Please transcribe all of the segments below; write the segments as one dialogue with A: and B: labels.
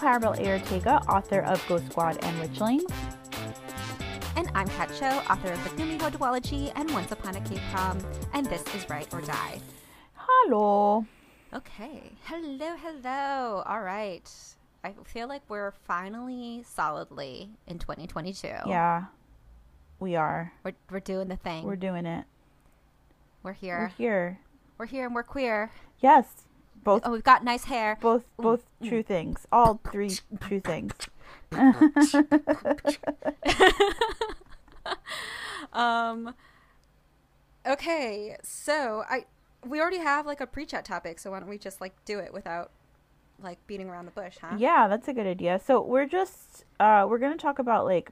A: Claribel Ortega, author of Ghost Squad and Witchlings.
B: And I'm Kat Cho, author of The Gumiho Duology and Once Upon a K-Prom, and this is Write or Die.
A: Hello.
B: Okay. Hello, hello. All right. I feel like we're finally solidly in 2022.
A: Yeah, we are.
B: We're, we're doing the thing.
A: We're doing it.
B: We're here.
A: We're here.
B: We're here and we're queer.
A: Yes, both.
B: Oh, we've got nice hair.
A: Both, both true things. All three true things.
B: um. Okay, so I we already have like a pre-chat topic, so why don't we just like do it without like beating around the bush, huh?
A: Yeah, that's a good idea. So we're just uh, we're gonna talk about like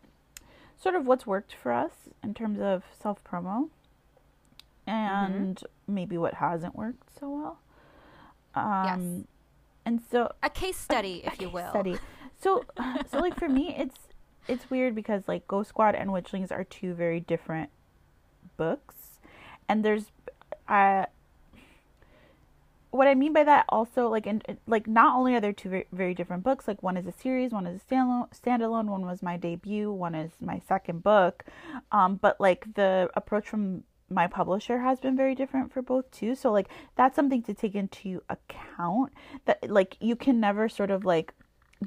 A: sort of what's worked for us in terms of self promo, and mm-hmm. maybe what hasn't worked so well. Um, yes. And so
B: a case study, a, if a you will.
A: Study. So, so like for me, it's it's weird because like Ghost Squad and Witchlings are two very different books, and there's, uh, what I mean by that also like and like not only are there two very, very different books like one is a series one is a standalone standalone one was my debut one is my second book um but like the approach from my publisher has been very different for both too. So like that's something to take into account that like you can never sort of like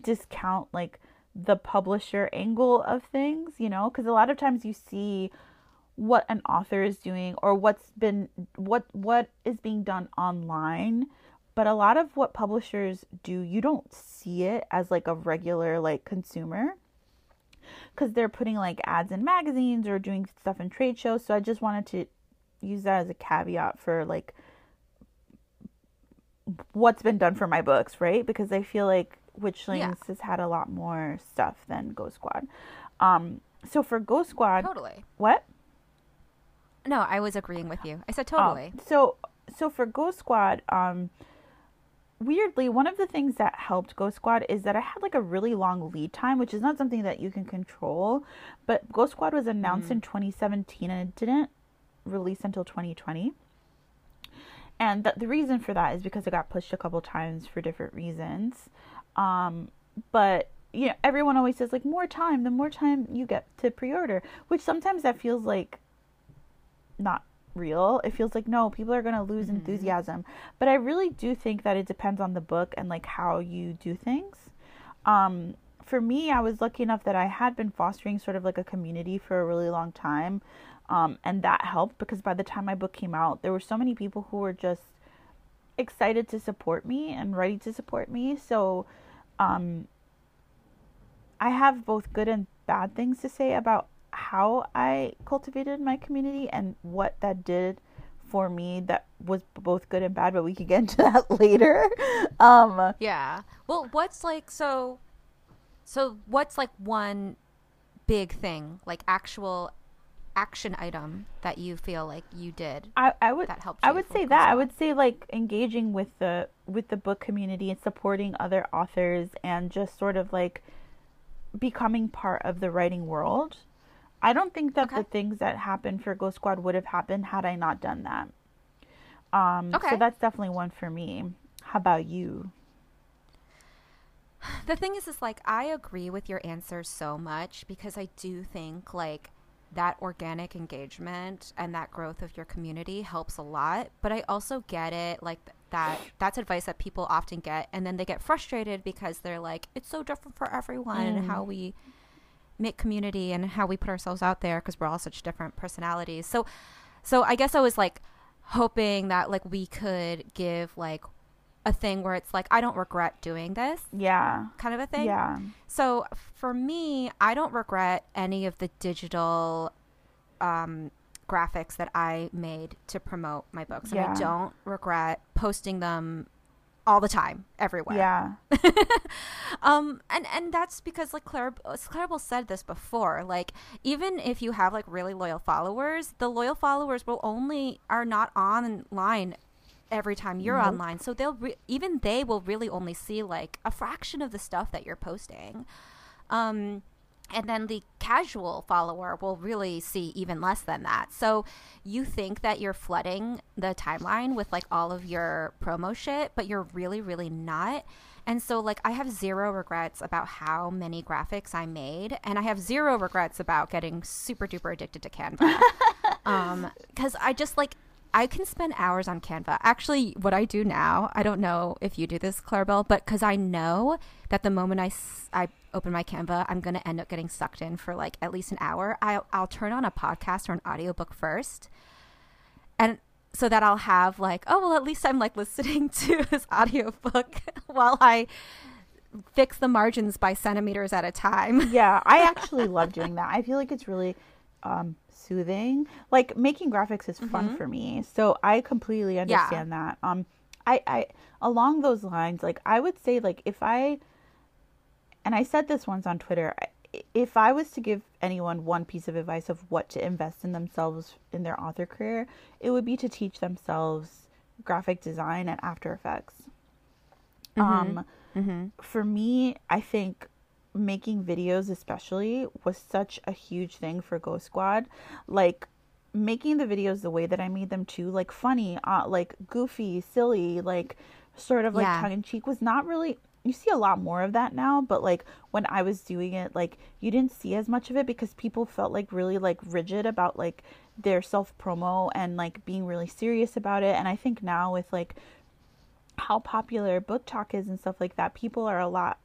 A: discount like the publisher angle of things you know? Because a lot of times you see what an author is doing or what's been what what is being done online but a lot of what publishers do you don't see it as like a regular like consumer because they're putting like ads in magazines or doing stuff in trade shows so i just wanted to use that as a caveat for like what's been done for my books right because i feel like witchlings yeah. has had a lot more stuff than ghost squad um so for ghost squad
B: totally
A: what
B: no, I was agreeing with you. I said totally.
A: Oh, so so for Ghost Squad, um weirdly, one of the things that helped Ghost Squad is that I had like a really long lead time, which is not something that you can control. But Ghost Squad was announced mm. in 2017 and it didn't release until 2020. And the, the reason for that is because it got pushed a couple times for different reasons. Um, but you know, everyone always says like more time, the more time you get to pre-order, which sometimes that feels like not real. It feels like no, people are going to lose mm-hmm. enthusiasm. But I really do think that it depends on the book and like how you do things. Um for me, I was lucky enough that I had been fostering sort of like a community for a really long time. Um, and that helped because by the time my book came out, there were so many people who were just excited to support me and ready to support me. So um, I have both good and bad things to say about how I cultivated my community and what that did for me that was both good and bad, but we could get into that later. Um,
B: yeah. Well, what's like so so what's like one big thing, like actual action item that you feel like you did
A: I, I would that helped I would say that. I would say like engaging with the with the book community and supporting other authors and just sort of like becoming part of the writing world I don't think that okay. the things that happened for Ghost Squad would have happened had I not done that. Um, okay. So that's definitely one for me. How about you?
B: The thing is, is like I agree with your answer so much because I do think like that organic engagement and that growth of your community helps a lot. But I also get it, like that that's advice that people often get, and then they get frustrated because they're like, it's so different for everyone mm. and how we make community and how we put ourselves out there because we're all such different personalities. So, so I guess I was like hoping that like we could give like a thing where it's like I don't regret doing this.
A: Yeah.
B: Kind of a thing.
A: Yeah.
B: So for me, I don't regret any of the digital um, graphics that I made to promote my books. And yeah. I don't regret posting them all the time, everywhere.
A: Yeah.
B: um, and and that's because like Claire, Claribel said this before. Like even if you have like really loyal followers, the loyal followers will only are not online every time you're nope. online. So they'll re- even they will really only see like a fraction of the stuff that you're posting. Um, and then the casual follower will really see even less than that. So you think that you're flooding the timeline with like all of your promo shit, but you're really, really not. And so, like, I have zero regrets about how many graphics I made, and I have zero regrets about getting super duper addicted to Canva. um, because I just like I can spend hours on Canva. Actually, what I do now, I don't know if you do this, Claribel, but because I know that the moment I, s- I open my Canva, I'm going to end up getting sucked in for like at least an hour. I'll, I'll turn on a podcast or an audiobook first. And so that I'll have like, oh, well, at least I'm like listening to this audiobook while I fix the margins by centimeters at a time.
A: Yeah, I actually love doing that. I feel like it's really um, soothing. Like making graphics is fun
B: Mhm.
A: for me, so I completely understand that. Um, I, I along those lines, like I would say, like if I, and I said this once on Twitter, if I was to give anyone one piece of advice of what to invest in themselves in their author career, it would be to teach themselves graphic design and After Effects. Um,
B: Mm-hmm.
A: for me, I think making videos, especially, was such a huge thing for Ghost Squad. Like, making the videos the way that I made them too, like funny, uh, like goofy, silly, like sort of like
B: Yeah.
A: tongue in cheek, was not really. You see a lot more of that now, but like when I was doing it, like you didn't see as much of it because people felt like really like rigid about like their self promo and like being really serious about it. And I think now with like how popular BookTok is and stuff like that, people are a lot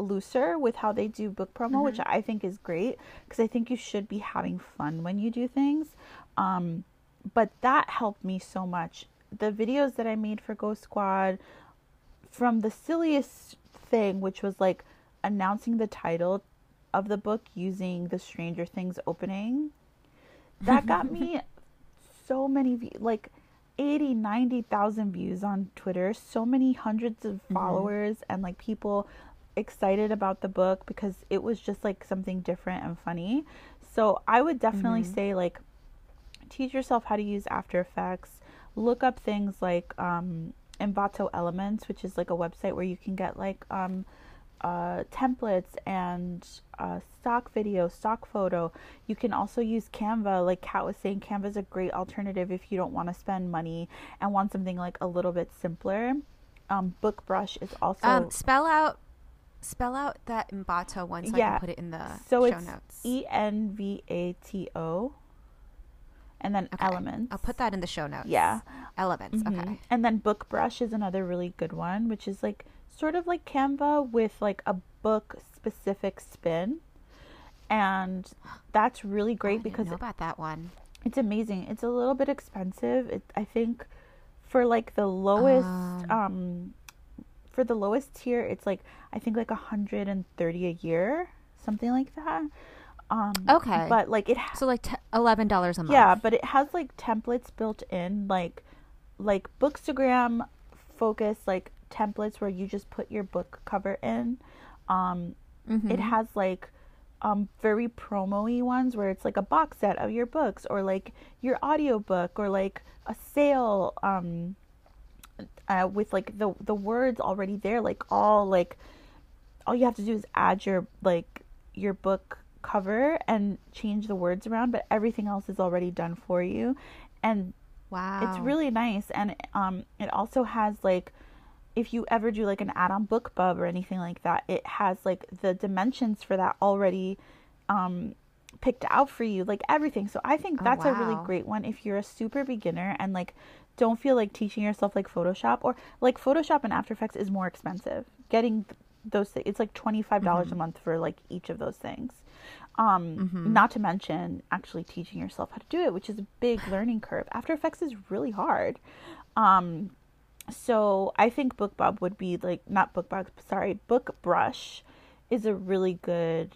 A: looser with how they do book promo, which I think is great because I think you should be having fun when you do things. Um, but that helped me so much. The videos that I made for Ghost Squad, from the silliest thing, which was like announcing the title of the book using the Stranger Things opening, that got me so many views, like 80, 90,000 views on Twitter, so many hundreds of followers, and like people excited about the book because it was just like something different and funny. So I would definitely say, like, teach yourself how to use After Effects. Look up things like um, Envato Elements, which is like a website where you can get like um, uh, templates and uh, stock video, stock photo. You can also use Canva. Like Kat was saying, Canva is a great alternative if you don't want to spend money and want something like a little bit simpler. Um, BookBrush is also
B: Um, spell out spell out that Envato one so I can put it in the
A: so
B: show
A: it's
B: notes.
A: E N V A T O, and then
B: Okay.
A: Elements.
B: I'll put that in the show notes.
A: Yeah.
B: Elements.
A: Mhm.
B: Okay.
A: And then BookBrush is another really good one, which is like sort of like Canva with like a book specific spin. And that's really
B: Oh,
A: great
B: didn't
A: because
B: know about that one.
A: it's amazing. It's a little bit expensive. It, I think for like the lowest
B: Um.
A: um for the lowest tier it's like I think like 130 a year, something like that. Um
B: Okay.
A: But like it ha-
B: So like t- eleven dollars a month.
A: yeah, but it has like templates built in, like like Bookstagram focus like templates where you just put your book cover in. Um,
B: Mhm.
A: It has like um very promo-y ones where it's like a box set of your books or like your audiobook or like a sale um uh, with like the the words already there like all like all you have to do is add your like your book cover and change the words around but everything else is already done for you. And
B: wow.
A: it's really nice. And um it also has like if you ever do like an add-on bookbub or anything like that it has like the dimensions for that already um picked out for you like everything. So i think
B: Oh,
A: that's a really great one if you're a super beginner and like don't feel like teaching yourself like photoshop or like photoshop and after effects is more expensive. Getting th- those thi- it's like $25
B: Mm-hmm.
A: a month for like each of those things. Um not to mention actually teaching yourself how to do it which is a big learning curve. After effects is really hard. Um so i think bookbub would be like not bookbub sorry book brush is a really good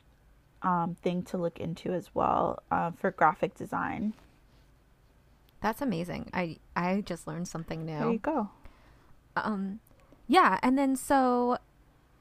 A: um, thing to look into as well uh, for graphic design
B: That's amazing. I I just learned something new.
A: there you go
B: um yeah and then so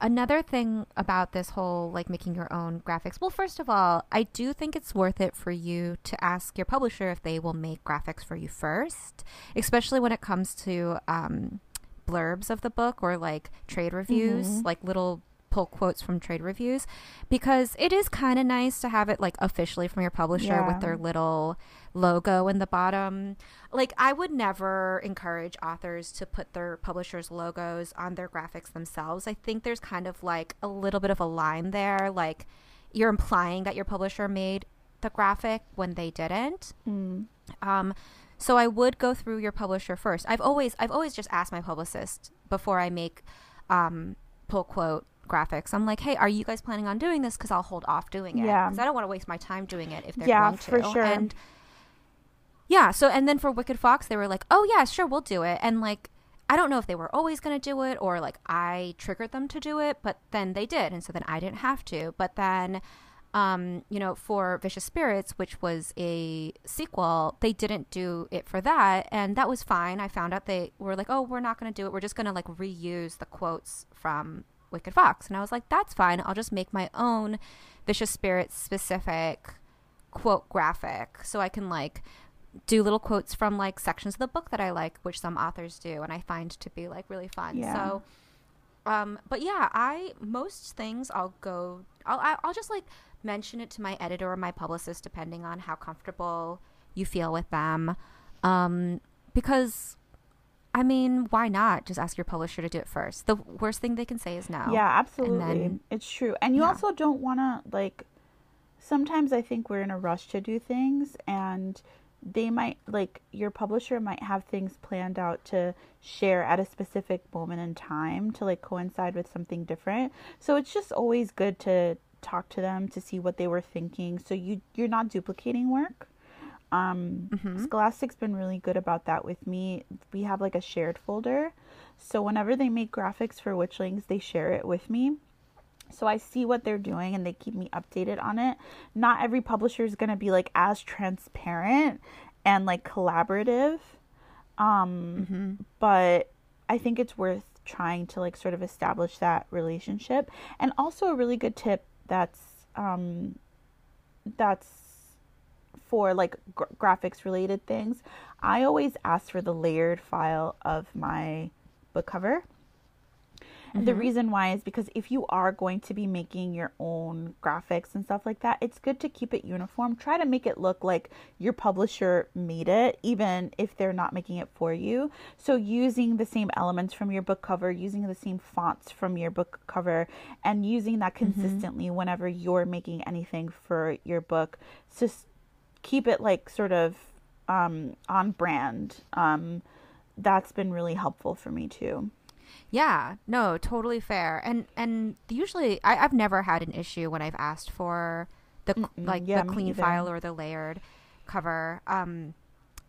B: another thing about this whole like making your own graphics well first of all i do think it's worth it for you to ask your publisher if they will make graphics for you first especially when it comes to um blurbs of the book or like trade reviews
A: Mhm.
B: like little pull quotes from trade reviews because it is kind of nice to have it like officially from your publisher
A: Yeah.
B: with their little logo in the bottom. Like I would never encourage authors to put their publisher's logos on their graphics themselves. I think there's kind of like a little bit of a line there like you're implying that your publisher made the graphic when they didn't.
A: Mm.
B: Um, so I would go through your publisher first. I've always I've always just asked my publicist before I make um, pull quote graphics. I'm like, hey, are you guys planning on doing this? Because I'll hold off doing it.
A: Yeah.
B: Because I don't want to waste my time doing it if they're
A: Yeah,
B: going to.
A: Yeah, for sure.
B: And yeah, so and then for Wicked Fox, they were like, oh yeah, sure, we'll do it. And like, I don't know if they were always going to do it or like I triggered them to do it, but then they did, and so then I didn't have to. But then um, you know, for Vicious Spirits, which was a sequel, they didn't do it for that, and that was fine. I found out they were like, "Oh, we're not going to do it. We're just going to like reuse the quotes from Wicked Fox," and I was like, "That's fine. I'll just make my own Vicious Spirits specific quote graphic, so I can like." do little quotes from like sections of the book that I like, which some authors do, and I find to be like really fun.
A: Yeah.
B: So, um, but yeah, I most things I'll go, I'll I'll just like mention it to my editor or my publicist, depending on how comfortable you feel with them, um, because. I mean, why not just ask your publisher to do it first? The worst thing they can say is no.
A: Yeah, absolutely.
B: then-
A: it's true. And you
B: Yeah.
A: also don't want to, like, sometimes I think we're in a rush to do things, and they might, like, your publisher might have things planned out to share at a specific moment in time to, like, coincide with something different. So it's just always good to talk to them to see what they were thinking so you you're not duplicating work um scholastic's been really good about that with me we have like a shared folder so whenever they make graphics for witchlings they share it with me so I see what they're doing and they keep me updated on it. Not every publisher is going to be like as transparent and like collaborative. Um but I think it's worth trying to like sort of establish that relationship. And also a really good tip that's um that's for like gr- graphics related things. I always ask for the layered file of my book cover. And the mm-hmm. reason why is because if you are going to be making your own graphics and stuff like that, it's good to keep it uniform. Try to make it look like your publisher made it, even if they're not making it for you. So, using the same elements from your book cover, using the same fonts from your book cover, and using that mm-hmm. consistently whenever you're making anything for your book. S- keep it like sort of um, on brand. Um, that's been really helpful for me too.
B: Yeah, no, totally fair. And and usually I, I've never had an issue when I've asked for the
A: Mm-mm,
B: like
A: yeah,
B: the clean file or the layered cover um,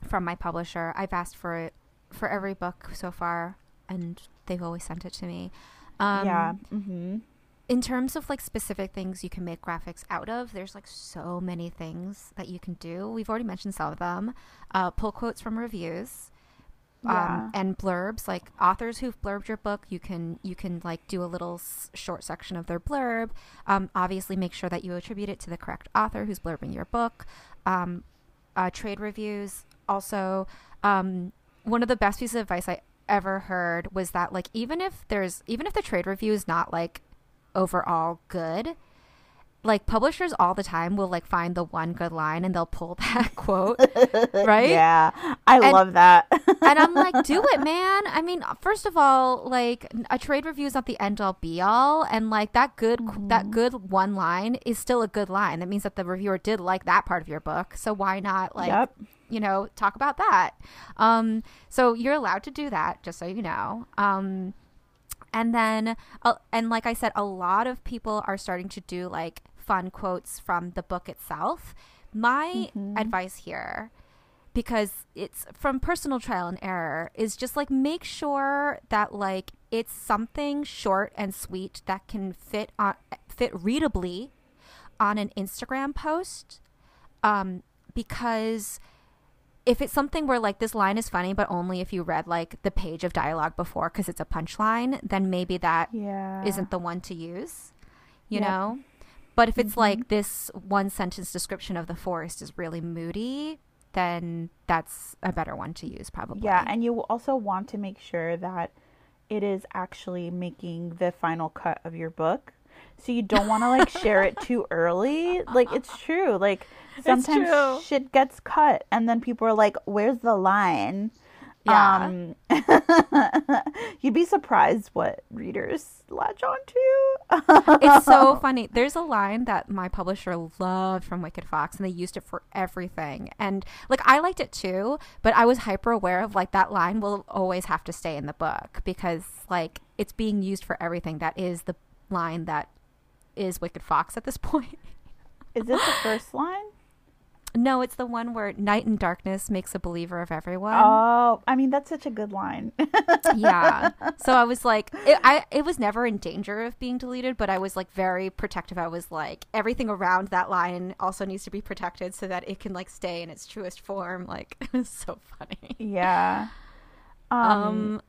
B: from my publisher. I've asked for it for every book so far, and they've always sent it to me. Um,
A: yeah. Mm-hmm.
B: In terms of like specific things you can make graphics out of, there's like so many things that you can do. We've already mentioned some of them. Uh, pull quotes from reviews
A: Yeah.
B: um, and blurbs like authors who've blurbed your book you can you can like do a little s- short section of their blurb um, obviously make sure that you attribute it to the correct author who's blurbing your book um, uh, trade reviews also um, one of the best pieces of advice i ever heard was that like even if there's even if the trade review is not like overall good like publishers all the time will like find the one good line and they'll pull that quote right
A: Yeah. I
B: And-
A: love that.
B: and I'm like, do it, man. I mean, first of all, like a trade review is not the end all be all, and like that good
A: Mm-hmm.
B: that good one line is still a good line. That means that the reviewer did like that part of your book. So why not like
A: Yep.
B: you know talk about that? Um, so you're allowed to do that, just so you know. Um, and then uh, and like I said, a lot of people are starting to do like fun quotes from the book itself. My advice here because it's from personal trial and error is just like make sure that like it's something short and sweet that can fit on fit readably on an Instagram post um because if it's something where like this line is funny but only if you read like the page of dialogue before because it's a punchline then maybe that
A: Yeah.
B: not the one to use you
A: Yep.
B: know but if it's
A: Mm-hmm.
B: like this one sentence description of the forest is really moody then that's a better one to use probably
A: Yeah, and you also want to make sure that it is actually making the final cut of your book. So you don't want to like share it too early. Like it's true. Like sometimes shit gets cut and then people are like, "Where's the line?"
B: Yeah.
A: Um, you'd be surprised what readers latch on to.
B: it's so funny. There's a line that my publisher loved from Wicked Fox, and they used it for everything. And like, I liked it too, but I was hyper aware of like that line will always have to stay in the book because like it's being used for everything. That is the line that is Wicked Fox at this point.
A: Is this the first line?
B: no, it's the one where night and darkness makes a believer of everyone.
A: Oh, I mean that's such a good line.
B: yeah. So I was like, it, I it was never in danger of being deleted, but I was like very protective. I was like, everything around that line also needs to be protected so that it can like stay in its truest form. Like, it's so funny.
A: yeah. Um,
B: Um,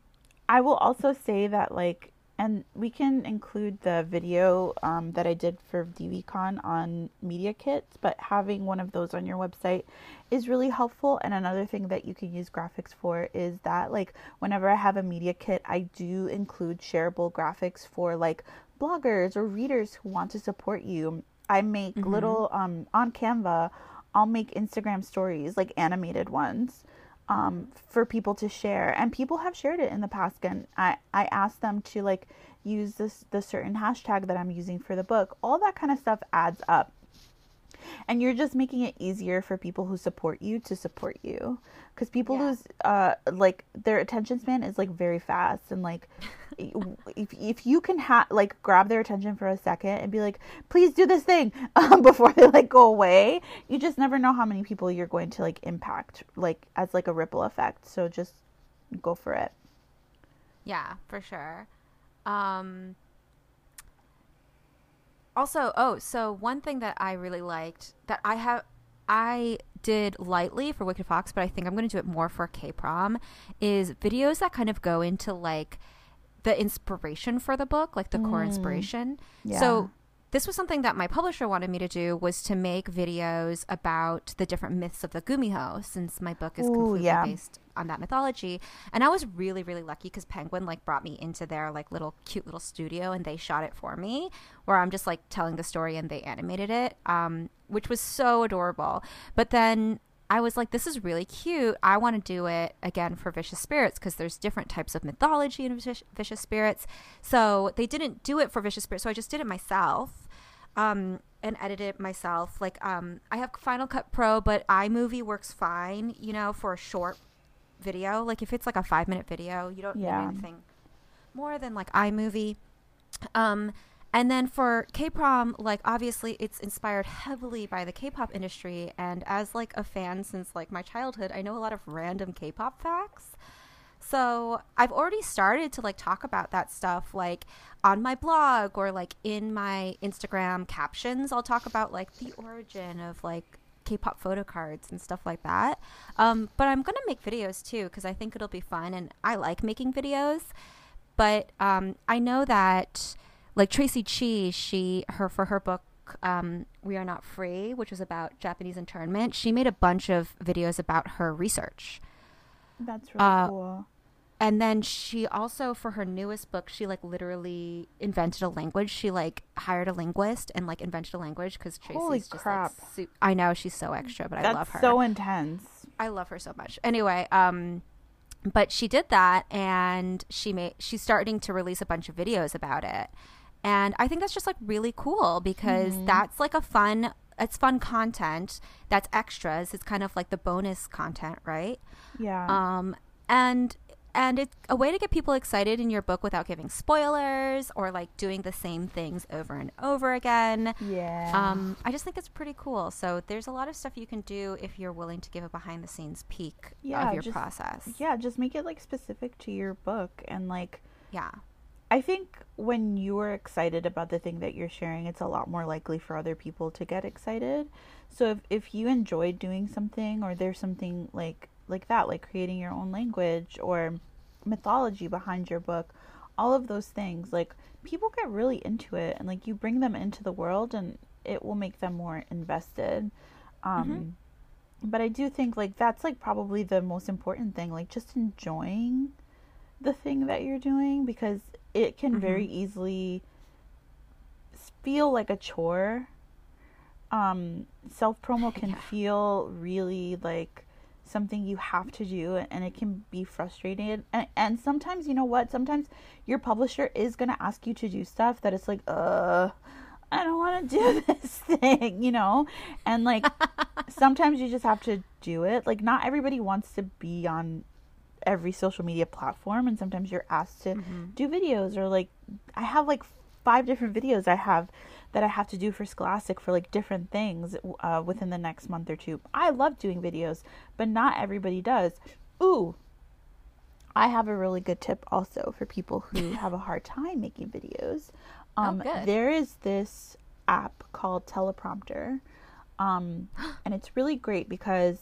A: I will also say that like and we can include the video um, that I did for DVCon on media kits, but having one of those on your website is really helpful. And another thing that you can use graphics for is that, like, whenever I have a media kit, I do include shareable graphics for like bloggers or readers who want to support you. I make little um, on Canva. I'll make Instagram stories, like animated ones um, for people to share. And people have shared it in the past. And I, I asked them to like use this the certain hashtag that I'm using for the book. All that kind of stuff adds up. And you're just making it easier for people who support you to support you because people
B: Yeah.
A: lose uh like their attention span is like very fast and like if, if you can ha- like grab their attention for a second and be like please do this thing um, before they like go away you just never know how many people you're going to like impact like as like a ripple effect so just go for it
B: yeah, for sure. Um, also, oh, so one thing that I really liked that I have, I did lightly for Wicked Fox, but I think I'm going to do it more for K prom, is videos that kind of go into like the inspiration for the book, like the core mm. inspiration.
A: yeah.
B: So this was something that my publisher wanted me to do was to make videos about the different myths of the Gumiho, since my book is
A: Ooh,
B: completely
A: yeah.
B: based on that mythology. And I was really, really lucky because Penguin like brought me into their like little cute little studio and they shot it for me, where I'm just like telling the story and they animated it, um, which was so adorable. But then I was like, this is really cute. I want to do it again for Vicious Spirits because there's different types of mythology in Vicious, Vicious Spirits. So they didn't do it for Vicious Spirits. So I just did it myself um, and edit it myself. Like, um, I have Final Cut Pro, but iMovie works fine, you know, for a short video. Like, if it's like a five minute video, you don't
A: Yeah.
B: need anything more than like iMovie. Um, and then for K-prom, like obviously it's inspired heavily by the K-pop industry, and as like a fan since like my childhood, I know a lot of random K-pop facts. So I've already started to like talk about that stuff like on my blog or like in my Instagram captions. I'll talk about like the origin of like K-pop photo cards and stuff like that. Um, but I'm gonna make videos too because I think it'll be fun, and I like making videos. But um, I know that like Traci Chee, she her for her book um, "We Are Not Free," which was about Japanese internment. She made a bunch of videos about her research.
A: that's really
B: uh,
A: cool
B: and then she also for her newest book she like literally invented a language. She like hired a linguist and like invented a language because Traci's
A: Holy
B: just
A: crap.
B: like su- i know she's so extra but i love her.
A: so intense.
B: I love her so much. Anyway um but she did that and she made she's starting to release a bunch of videos about it. And i think that's just like really cool because that's like a fun it's fun content. That's extras. It's kind of like the bonus content right?
A: Yeah.
B: Um, and and it's a way to get people excited in your book without giving spoilers or like doing the same things over and over again.
A: yeah
B: Um, I just think it's pretty cool. So there's a lot of stuff you can do if you're willing to give a behind the scenes peek
A: Yeah,
B: of your
A: just-
B: process.
A: yeah just make it like specific to your book and like
B: Yeah.
A: I think when you're excited about the thing that you're sharing, it's a lot more likely for other people to get excited. So if, if you enjoy doing something or there's something like like that, like creating your own language or mythology behind your book, all of those things, like people get really into it and like you bring them into the world and it will make them more invested. Um but I do think like that's like probably the most important thing, like just enjoying the thing that you're doing because it can very easily feel like a chore. Um, self promo can
B: Yeah.
A: feel really like something you have to do and it can be frustrating and, and sometimes you know what? Sometimes your publisher is going to ask you to do stuff that it's like uh i don't want to do this thing you know? And like sometimes you just have to do it. Like not everybody wants to be on every social media platform and sometimes you're asked to do videos or like i have like five different videos i have that i have to do for scholastic for like different things uh, within the next month or two. I love doing videos but not everybody does. Ooh i have a really good tip also for people who have a hard time making videos. Um,
B: good.
A: there is this app called teleprompter um, and it's really great because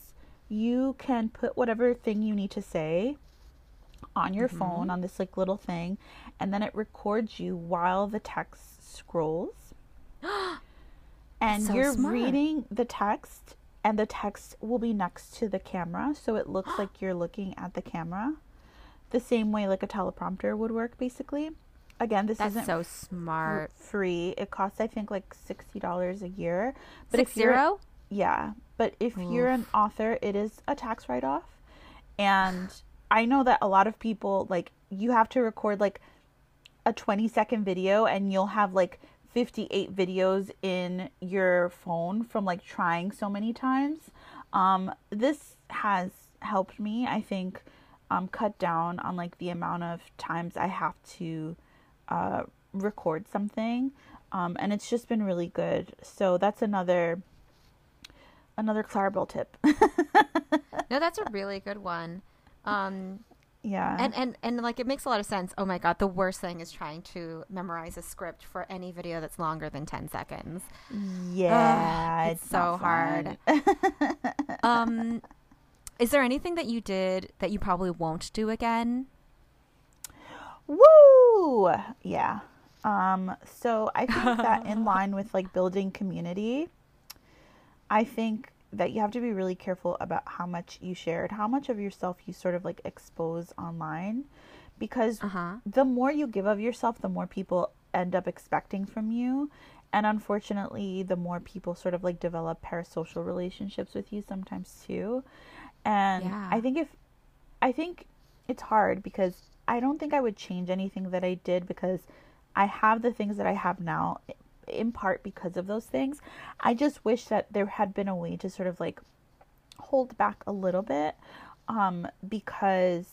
A: you can put whatever thing you need to say on your phone on this like little thing and then it records you while the text scrolls and
B: so
A: you're
B: smart.
A: reading the text and the text will be next to the camera so it looks like you're looking at the camera the same way like a teleprompter would work basically again this
B: That's
A: isn't
B: so smart.
A: free it costs i think like $60 a year
B: Six
A: if
B: zero?
A: yeah, but if you're an author, it is a tax write off. And I know that a lot of people like you have to record like a 20 second video and you'll have like 58 videos in your phone from like trying so many times. Um this has helped me, I think, um cut down on like the amount of times I have to uh record something. Um and it's just been really good. So that's another another Claribel tip.
B: No, that's a really good one. Um,
A: yeah.
B: and, and and like it makes a lot of sense. Oh my god, the worst thing is trying to memorize a script for any video that's longer than ten seconds.
A: yeah,
B: it's so
A: hard.
B: Um, is there anything that you did that you probably won't do again?
A: Woo! Yeah. Um, so I think that in line with like building community, I think that you have to be really careful about how much you shared, how much of yourself you sort of like expose online because
B: Uh huh.
A: the more you give of yourself, the more people end up expecting from you. And unfortunately, the more people sort of like develop parasocial relationships with you sometimes too. And
B: Yeah.
A: I think if, I think it's hard because I don't think I would change anything that I did because I have the things that I have now in part because of those things. I just wish that there had been a way to sort of like hold back a little bit um, because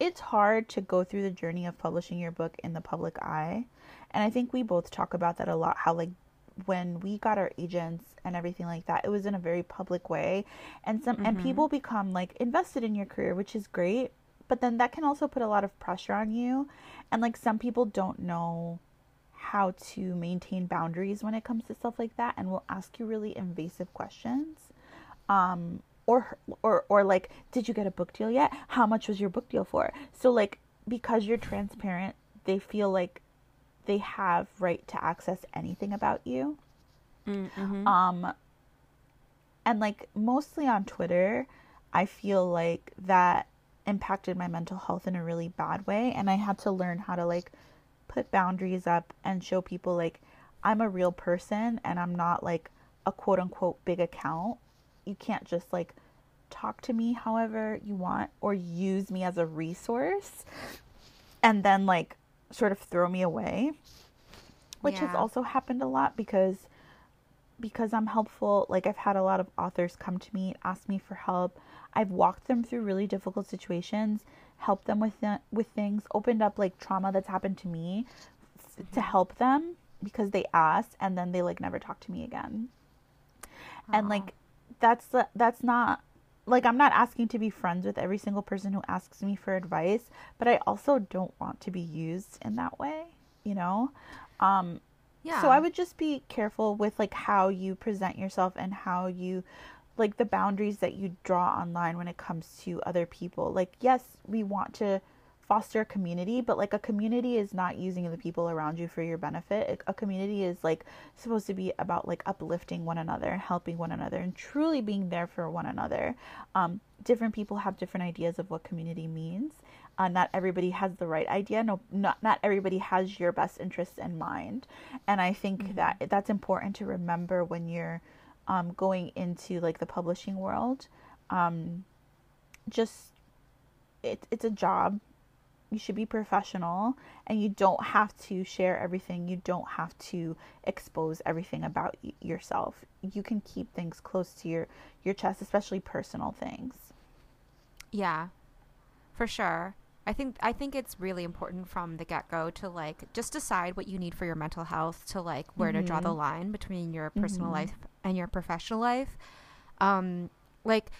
A: it's hard to go through the journey of publishing your book in the public eye. And I think we both talk about that a lot how like when we got our agents and everything like that, it was in a very public way. And some and people become like invested in your career, which is great, but then that can also put a lot of pressure on you. And like some people don't know how to maintain boundaries when it comes to stuff like that and will ask you really invasive questions. Um or or or like did you get a book deal yet? How much was your book deal for? So like because you're transparent they feel like they have right to access anything about you.
B: Mm-hmm.
A: um and like mostly on twitter i feel like that impacted my mental health in a really bad way and i had to learn how to like put boundaries up and show people like i'm a real person and i'm not like a quote unquote big account. You can't just like talk to me however you want or use me as a resource and then like sort of throw me away which has also happened a lot because because I'm helpful, like I've had a lot of authors come to me, ask me for help. I've walked them through really difficult situations, helped them with th- with things, opened up like trauma that's happened to me f- to help them because they asked and then they like never talk to me again. And like that's the, that's not like I'm not asking to be friends with every single person who asks me for advice, but I also don't want to be used in that way, you know? Um
B: Yeah.
A: so I would just be careful with like how you present yourself and how you like the boundaries that you draw online when it comes to other people. Like yes, we want to foster a community, but like a community is not using the people around you for your benefit. A community is like supposed to be about like uplifting one another, helping one another, and truly being there for one another. Um, different people have different ideas of what community means. Uh, not everybody has the right idea. No, not not everybody has your best interests in mind, and I think mm-hmm. that that's important to remember when you're um, going into like the publishing world. Um, just it, it's a job you should be professional and you don't have to share everything you don't have to expose everything about y- yourself you can keep things close to your your chest especially personal things
B: yeah for sure i think i think it's really important from the get-go to like just decide what you need for your mental health to like where mm-hmm. to draw the mm-hmm. line between your personal mm-hmm. life and your professional life um like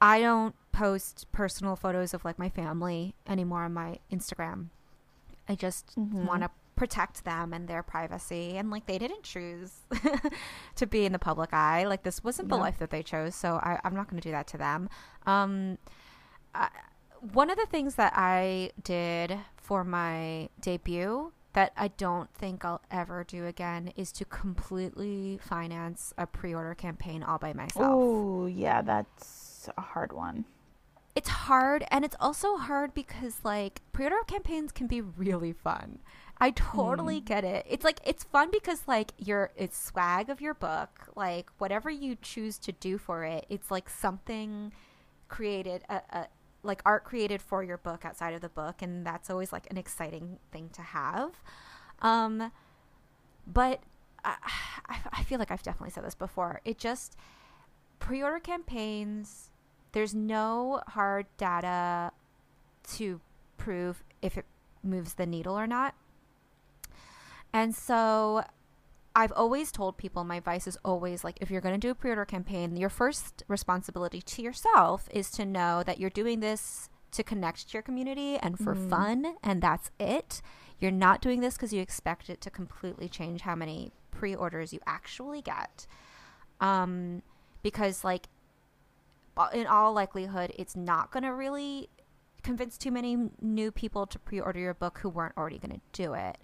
B: I don't post personal photos of like my family anymore on my Instagram. I just mm-hmm. want to protect them and their privacy and like they didn't choose to be in the public eye like this wasn't the life that they chose so I, am not going to do that to them um, I, one of the things that i did for my debut that i don't think i'll ever do again is to completely finance a pre-order campaign all by myself
A: oh yeah that's a hard one.
B: It's hard, and it's also hard because like pre-order campaigns can be really fun. I totally mm. get it. It's like it's fun because like your it's swag of your book, like whatever you choose to do for it, it's like something created a, a like art created for your book outside of the book, and that's always like an exciting thing to have. Um, but I, I feel like I've definitely said this before. It just pre-order campaigns there's no hard data to prove if it moves the needle or not. And so I've always told people my advice is always like if you're going to do a pre-order campaign, your first responsibility to yourself is to know that you're doing this to connect to your community and for mm. fun and that's it. You're not doing this because you expect it to completely change how many pre-orders you actually get. Um because like in all likelihood, it's not going to really convince too many new people to pre-order your book who weren't already going to do it.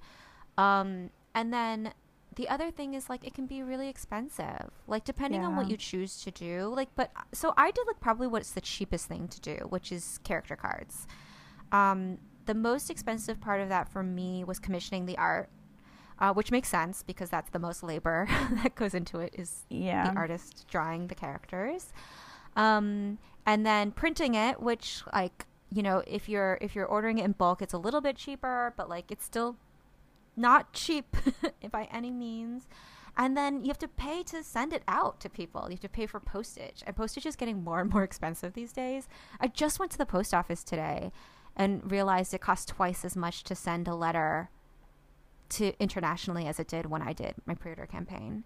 B: Um, and then the other thing is like it can be really expensive like depending yeah. on what you choose to do like but so i did like probably what's the cheapest thing to do which is character cards um the most expensive part of that for me was commissioning the art uh, which makes sense because that's the most labor that goes into it is yeah. the artist drawing the characters um, and then printing it, which like you know if you're if you're ordering it in bulk, it's a little bit cheaper, but like it's still not cheap by any means. And then you have to pay to send it out to people. You have to pay for postage, and postage is getting more and more expensive these days. I just went to the post office today and realized it costs twice as much to send a letter to internationally as it did when I did my pre-order campaign.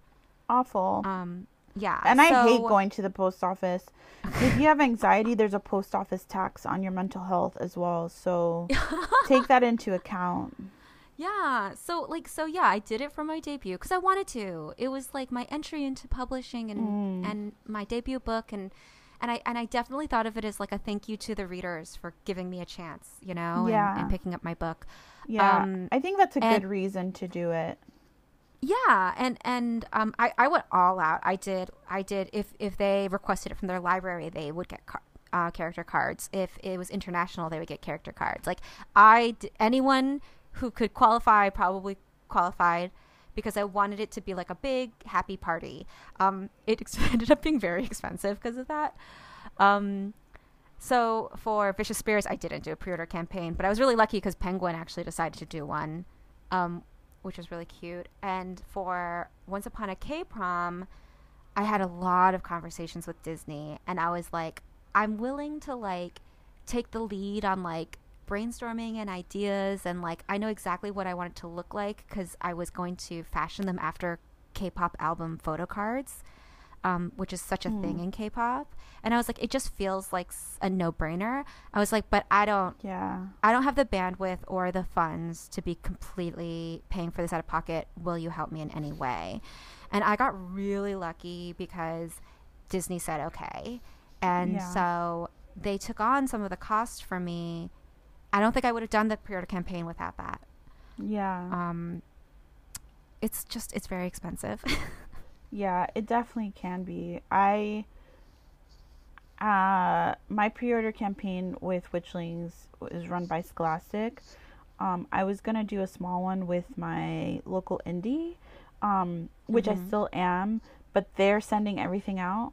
A: Awful.
B: Um, yeah.
A: And so... I hate going to the post office. if you have anxiety, there's a post office tax on your mental health as well. So take that into account.
B: Yeah. So like so yeah, I did it for my debut cuz I wanted to. It was like my entry into publishing and mm. and my debut book and and I and I definitely thought of it as like a thank you to the readers for giving me a chance, you know, yeah. and, and picking up my book.
A: Yeah. Um, I think that's a and, good reason to do it
B: yeah and and um i i went all out i did i did if if they requested it from their library they would get car- uh, character cards if it was international they would get character cards like i anyone who could qualify probably qualified because i wanted it to be like a big happy party um it ended up being very expensive because of that um so for vicious spirits i didn't do a pre-order campaign but i was really lucky because penguin actually decided to do one um, which was really cute. And for Once Upon a K prom, I had a lot of conversations with Disney, and I was like, I'm willing to like take the lead on like brainstorming and ideas, and like I know exactly what I want it to look like because I was going to fashion them after K-pop album photo cards um, which is such a mm. thing in K-pop. And I was like, it just feels like a no-brainer. I was like, but I don't,
A: yeah,
B: I don't have the bandwidth or the funds to be completely paying for this out of pocket. Will you help me in any way? And I got really lucky because Disney said okay, and yeah. so they took on some of the cost for me I don't think I would have done the pre-order campaign without that.
A: Yeah.
B: Um, it's just it's very expensive.
A: Yeah, it definitely can be. I uh my pre-order campaign with Witchlings is run by Scholastic. Um I was going to do a small one with my local indie um which I
B: Mhm.
A: still am, but they're sending everything out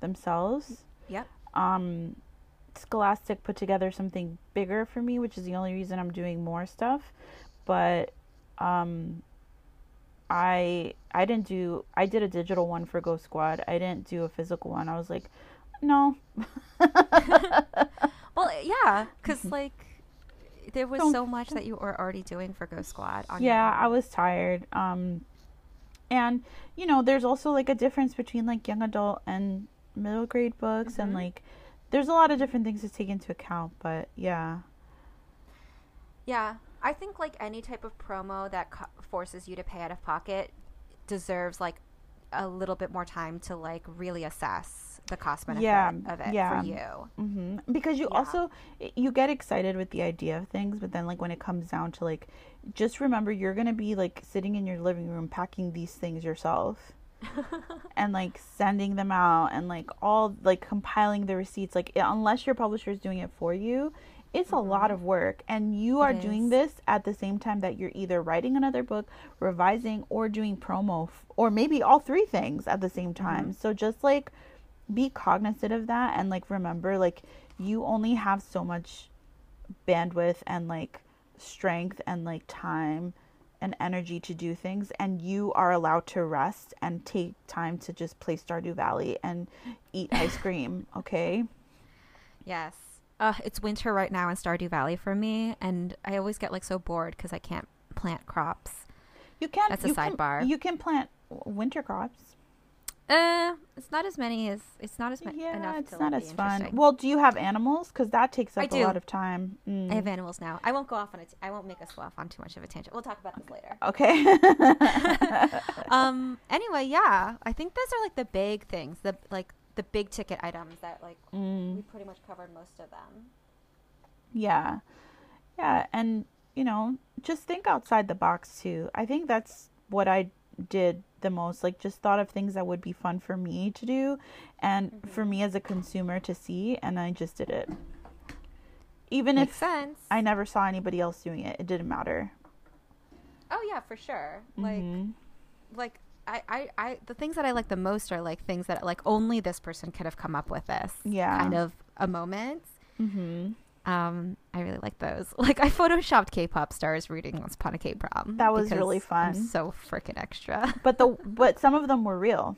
A: themselves.
B: yep.
A: Um Scholastic put together something bigger for me, which is the only reason I'm doing more stuff, but um I I didn't do I did a digital one for Ghost Squad. I didn't do a physical one. I was like, no.
B: Well, yeah, because like there was
A: Don't-
B: so much that you were already doing for Ghost Squad. On
A: yeah, I was tired. Um and you know, there's also like a difference between like young adult and middle grade books and
B: Mhm.
A: like there's a lot of different things to take into account, but yeah.
B: Yeah, I think like any type of promo that co- forces you to pay out of pocket deserves like a little bit more time to like really assess the cost benefit
A: Yeah,
B: of it
A: yeah.
B: for you.
A: hmm Because you
B: Yeah.
A: also you get excited with the idea of things, but then like when it comes down to like, just remember you're gonna be like sitting in your living room packing these things yourself, and like sending them out and like all like compiling the receipts. Like unless your publisher is doing it for you, it's a lot of work, and you are
B: Mm-hmm.
A: Doing this at the same time that you're either writing another book, revising, or doing promo, f- or maybe all three things at the same
B: Mm-hmm.
A: time. So just like be cognizant of that and like remember like you only have so much bandwidth and like strength and like time and energy to do things and you are allowed to rest and take time to just play Stardew Valley and eat ice cream, okay?
B: Yes. Uh, it's winter right now in Stardew Valley for me, and I always get like so bored because I can't plant crops.
A: You can
B: That's a
A: you can-
B: sidebar.
A: you can plant winter crops.
B: Uh, it's not as many as it's not as ma-
A: Yeah,
B: enough.
A: it's not as fun. Well, do you have animals? Because that takes up a lot of time. Mm.
B: I have animals now. I won't go off on it. I won't make us go off on too much of a tangent. We'll talk about this later.
A: Okay.
B: um. Anyway, yeah. I think those are like the big things. The like the big ticket items that like
A: Mm.
B: we pretty much covered most of them.
A: Yeah. Yeah. And, you know, just think outside the box too. I think that's what I did the most. Like, just thought of things that would be fun for me to do and for me as a consumer to see. And I just did it. Even
B: Makes
A: if
B: sense.
A: I never saw anybody else doing it, it didn't matter.
B: oh yeah, for sure. Like
A: Mhm.
B: like I, I, I the things that I like the most are like things that like only this person could have come up with this
A: Yeah.
B: kind of a moment.
A: Mhm.
B: Um, I really like those. Like I photoshopped K-pop stars reading Once Upon a K-prom.
A: That was really
B: I'm
A: fun.
B: so freaking extra.
A: But the but some of them were real.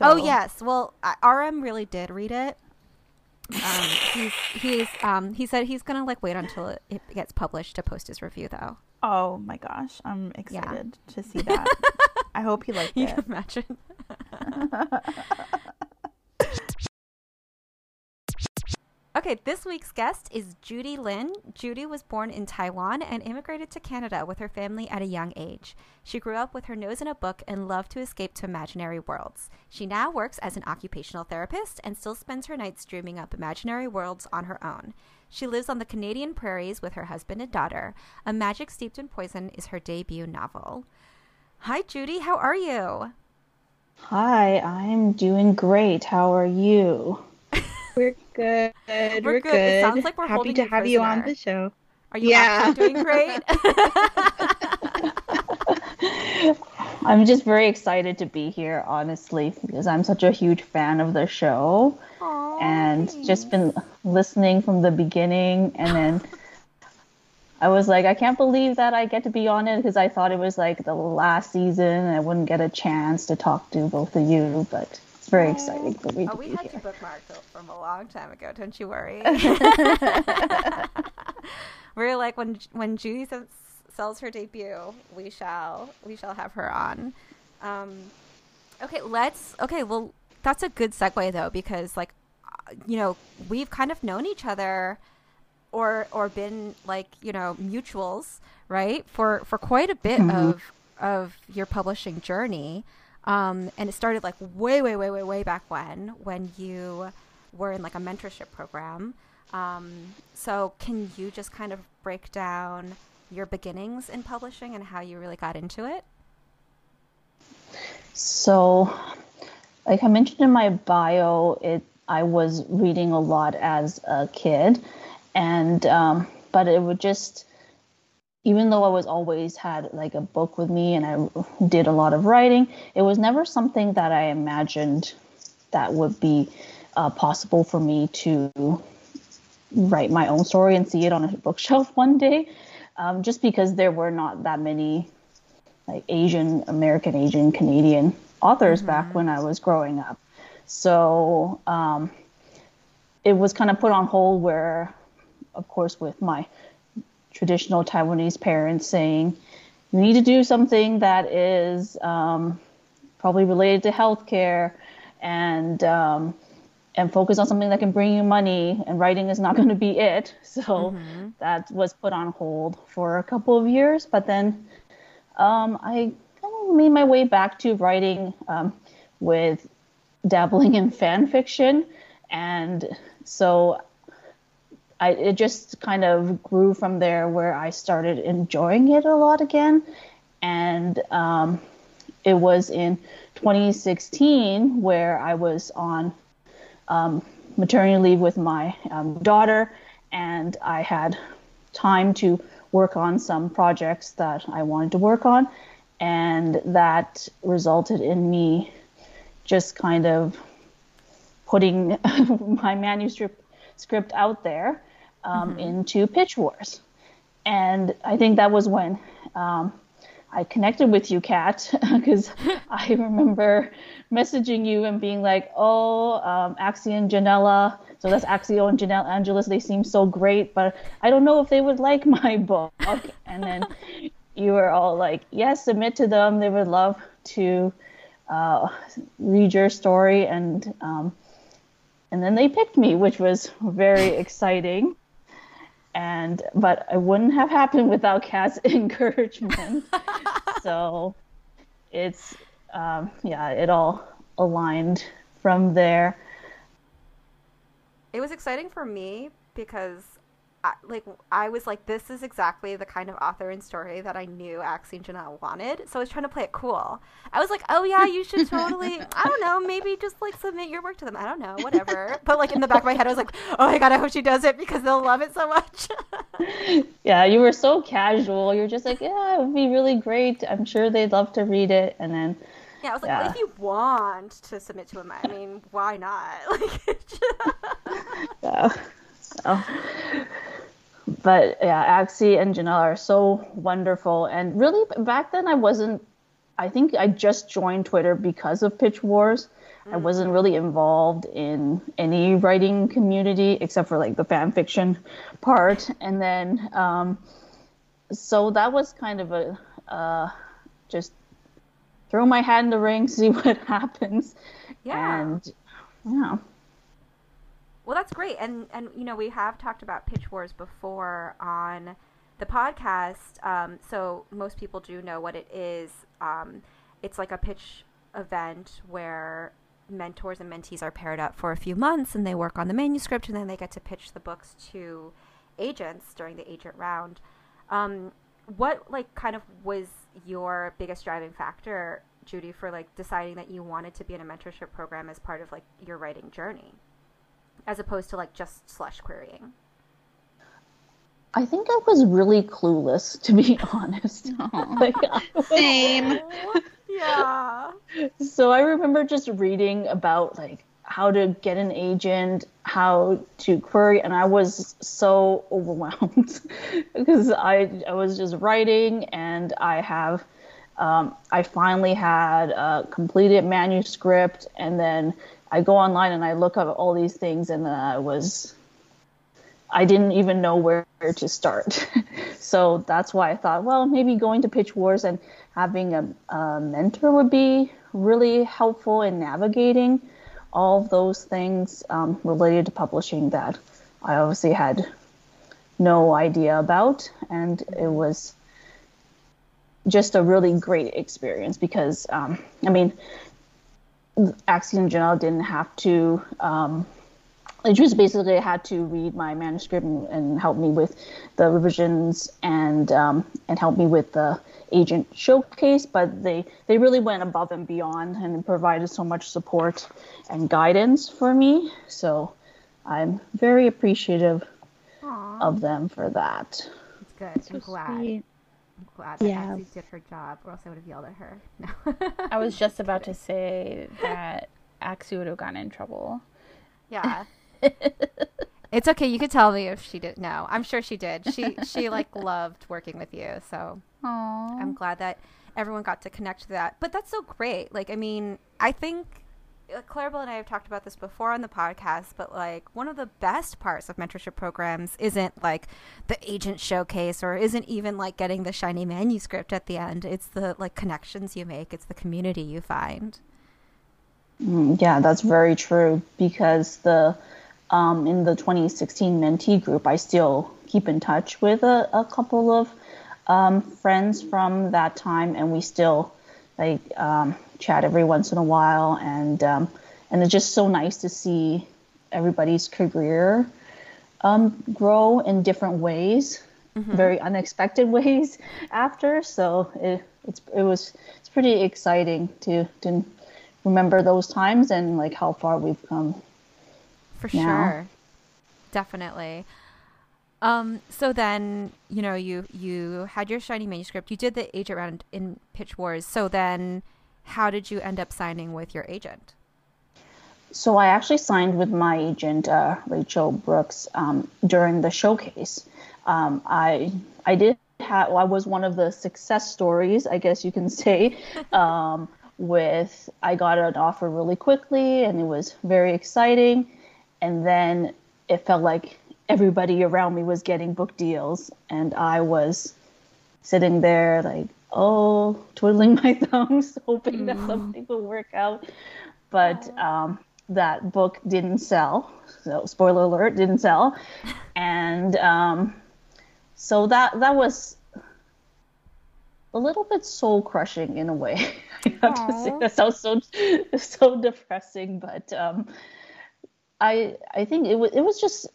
B: Oh yes. Well, I- RM really did read it. Um, he's he's um he said he's gonna like wait until it, it gets published to post his review though.
A: Oh my gosh, I'm excited to see that. I hope he liked
B: You
A: it.
B: can imagine. Okay, this week's guest is Judy Lin. Judy was born in Taiwan and immigrated to Canada with her family at a young age. She grew up with her nose in a book and loved to escape to imaginary worlds. She now works as an occupational therapist and still spends her nights dreaming up imaginary worlds on her own. She lives on the Canadian prairies with her husband and daughter. A Magic Steeped in Poison is her debut novel. Hi, Judy. How are you?
C: Hi, I'm doing great. How are you?
D: We're good.
B: We're good. It sounds like we're
D: happy
B: holding
D: to
B: you
D: have you on the show.
B: Are you
D: Yeah.
B: actually doing great?
C: I'm just very excited to be here, honestly, because I'm such a huge fan of the show
B: Aw,
C: and
B: thanks.
C: just been listening from the beginning. And then I was like, I can't believe that I get to be on it because I thought it was like the last season and I wouldn't get a chance to talk to both of you, but it's very exciting for me
B: Oh, we had you
C: here.
B: bookmarked from a long time ago. Don't you worry. We're like when when Judy sells her debut, we shall we shall have her on. Um, okay, let's. Okay, well, that's a good segue though because like, uh, you know, we've kind of known each other, or or been like you know mutuals, right? For for quite a bit of of your publishing journey. Um, and it started like way, way, way, way, way back when, when you were in like a mentorship program. Um, so, can you just kind of break down your beginnings in publishing and how you really got into it?
C: So, like I mentioned in my bio, it I was reading a lot as a kid, and um, but it would just even though I was always had like a book with me and I did a lot of writing, it was never something that I imagined that would be uh, possible for me to write my own story and see it on a bookshelf one day. Um, just because there were not that many like Asian American, Asian Canadian authors mm-hmm. back when I was growing up. So um, it was kind of put on hold where, of course, with my traditional Taiwanese parents saying, you need to do something that is um, probably related to healthcare and um, and focus on something that can bring you money and writing is not going to be it so mm-hmm. that was put on hold for a couple of years but then um, i kind of made my way back to writing um, with dabbling in fan fiction and so I, it just kind of grew from there where I started enjoying it a lot again. And um, it was in 2016 where I was on um, maternity leave with my um, daughter, and I had time to work on some projects that I wanted to work on. And that resulted in me just kind of putting my manuscript script out there um, mm-hmm. into Pitch Wars. And I think that was when um, I connected with you, Kat, because I remember messaging you and being like, oh, um, Axie and Janella. So that's Axio and Janella Angeles. They seem so great, but I don't know if they would like my book. And then you were all like, yes, submit to them. They would love to uh, read your story. And um, and then they picked me, which was very exciting and but it wouldn't have happened without Kat's encouragement. so it's um, yeah, it all aligned from there.
B: It was exciting for me because I, like I was like, this is exactly the kind of author and story that I knew Axie and Janella wanted. So I was trying to play it cool. I was like, oh yeah, you should totally. I don't know, maybe just like submit your work to them. I don't know, whatever. but like in the back of my head, I was like, oh my god, I hope she does it because they'll love it so much.
C: yeah, you were so casual. You're just like, yeah, it would be really great. I'm sure they'd love to read it, and then.
B: Yeah, I was like, yeah. well, if you want to submit to them, I mean, why not? Like,
C: yeah. So, but yeah, Axie and Janella are so wonderful. And really, back then, I wasn't. I think I just joined Twitter because of Pitch Wars. Mm. I wasn't really involved in any writing community except for like the fan fiction part. And then, um, so that was kind of a uh, just throw my hat in the ring, see what happens.
B: Yeah.
C: And yeah.
B: Well, that's great. And and you know, we have talked about pitch wars before on the podcast. Um, so most people do know what it is. Um, it's like a pitch event where mentors and mentees are paired up for a few months and they work on the manuscript and then they get to pitch the books to agents during the agent round. Um, what like kind of was your biggest driving factor, Judy, for like deciding that you wanted to be in a mentorship program as part of like your writing journey? As opposed to like just slush querying?
C: I think I was really clueless, to be honest.
D: like, Same.
B: yeah.
C: So I remember just reading about like how to get an agent, how to query, and I was so overwhelmed because I I was just writing, and I have um, I finally had a completed manuscript, and then I go online and I look up all these things, and I was, I didn't even know where to start. so that's why I thought, well, maybe going to Pitch Wars and having a, a mentor would be really helpful in navigating all those things um, related to publishing that I obviously had no idea about, and it was just a really great experience because um, I mean Axie and Janella didn't have to um, they just basically had to read my manuscript and, and help me with the revisions and um, and help me with the agent showcase. But they they really went above and beyond and provided so much support and guidance for me. So I'm very appreciative
B: Aw,
C: of them for that.
B: it's good. I'm glad.
A: Sweet.
B: I'm glad that
D: Yeah.
B: Axie did her job, or else I would have yelled at her. No.
A: I was just about to say that Axie would have gotten in trouble.
B: Yeah. it's okay. You could tell me if she did. No, I'm sure she did. She she like loved working with you. So
A: Aww.
B: I'm glad that everyone got to connect to that. But that's so great. Like, I mean, I think Claribel and I have talked about this before on the podcast, but like one of the best parts of mentorship programs isn't like the agent showcase or isn't even like getting the shiny manuscript at the end. It's the like connections you make. It's the community you find.
C: Mm, Yeah, that's very true because the um, in the 2016 mentee group, I still keep in touch with a, a couple of um, friends from that time, and we still like um, chat every once in a while, and um, and it's just so nice to see everybody's career um, grow in different ways, very unexpected ways after. So it it's it was it's pretty exciting to to remember those times and like how far we've come.
B: For
C: now.
B: sure. Definitely. Um, so then, you know, you you had your shiny manuscript. You did the agent round in Pitch Wars. So then how did you end up signing with your agent?
C: So I actually signed with my agent uh, Rachel Brooks um, during the showcase. Um, I I did have I was one of the success stories, I guess you can say. Um, with I got an offer really quickly, and it was very exciting. And then it felt like everybody around me was getting book deals, and I was sitting there like, oh, twiddling my thumbs, hoping that something would work out. But um, that book didn't sell. So spoiler alert, didn't sell. And um, so that that was a little bit soul crushing in a way. I have to say that sounds so so depressing, but um, I I think it was it was just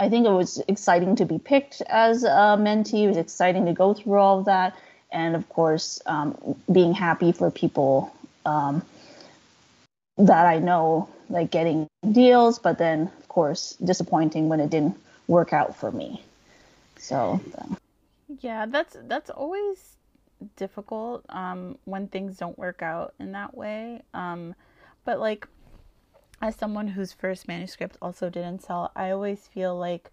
C: I think it was exciting to be picked as a mentee. It was exciting to go through all of that, and of course, um, being happy for people um, that I know like getting deals, but then of course disappointing when it didn't work out for me. So uh,
A: Yeah, that's that's always difficult um, when things don't work out in that way. Um, but like, as someone whose first manuscript also didn't sell, I always feel like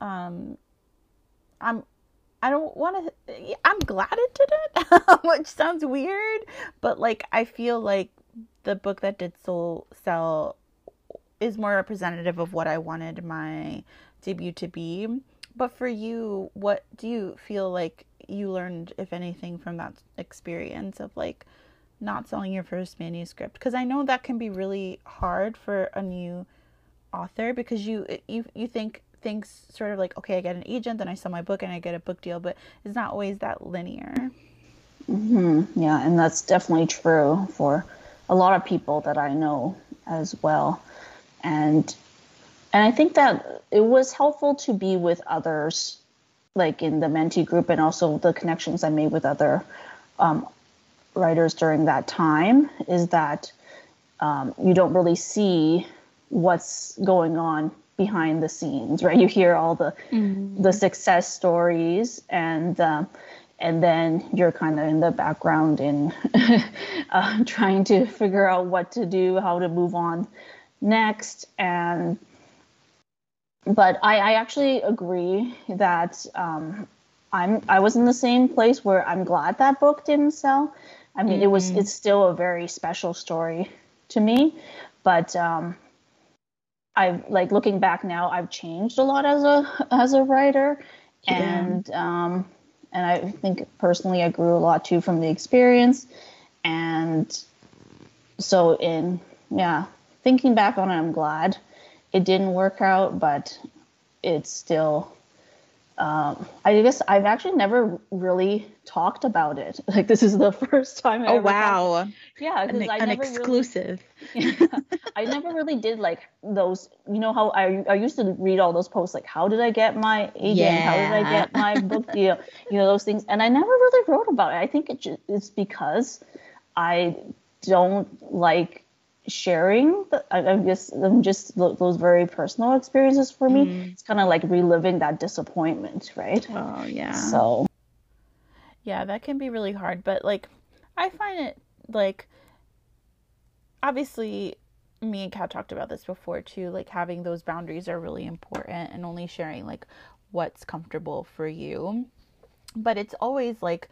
A: um, I'm. I don't want to. I'm glad it didn't, which sounds weird, but like I feel like the book that did so sell is more representative of what I wanted my debut to be. But for you, what do you feel like you learned, if anything, from that experience of like not selling your first manuscript? Because I know that can be really hard for a new author because you you you think things sort of like okay, I get an agent, then I sell my book and I get a book deal, but it's not always that linear.
C: yeah, and that's definitely true for a lot of people that I know as well. And and I think that it was helpful to be with others, like in the mentee group, and also the connections I made with other um, writers during that time. Is that um, you don't really see what's going on behind the scenes, right? You hear all the the success stories, and um, and then you're kind of in the background in uh, trying to figure out what to do, how to move on next, and but I, I actually agree that um, I'm I was in the same place where I'm glad that book didn't sell. I mean, it was it's still a very special story to me, but um, I like looking back now, I've changed a lot as a as a writer, and um, and I think personally I grew a lot too from the experience, and so in yeah, thinking back on it, I'm glad it didn't work out, but it's still um, I guess I've actually never really talked about it. Like this is the first time. I
D: Oh wow.
C: talked- Yeah, because I
D: an
C: never really-
D: exclusive.
C: I never really did like those. You know how I I used to read all those posts like how did I get my agent? Yeah. How did I get my book deal? You know those things, and I never really wrote about it. I think it it's because I don't like sharing. The, I, I'm just I'm just those very personal experiences for me.
D: Mm.
C: It's kind of like reliving that disappointment, right?
D: Oh yeah.
C: So
A: Yeah, that can be really hard, but like I find it like obviously me and Kat talked about this before too, like having those boundaries are really important and only sharing like what's comfortable for you. But it's always like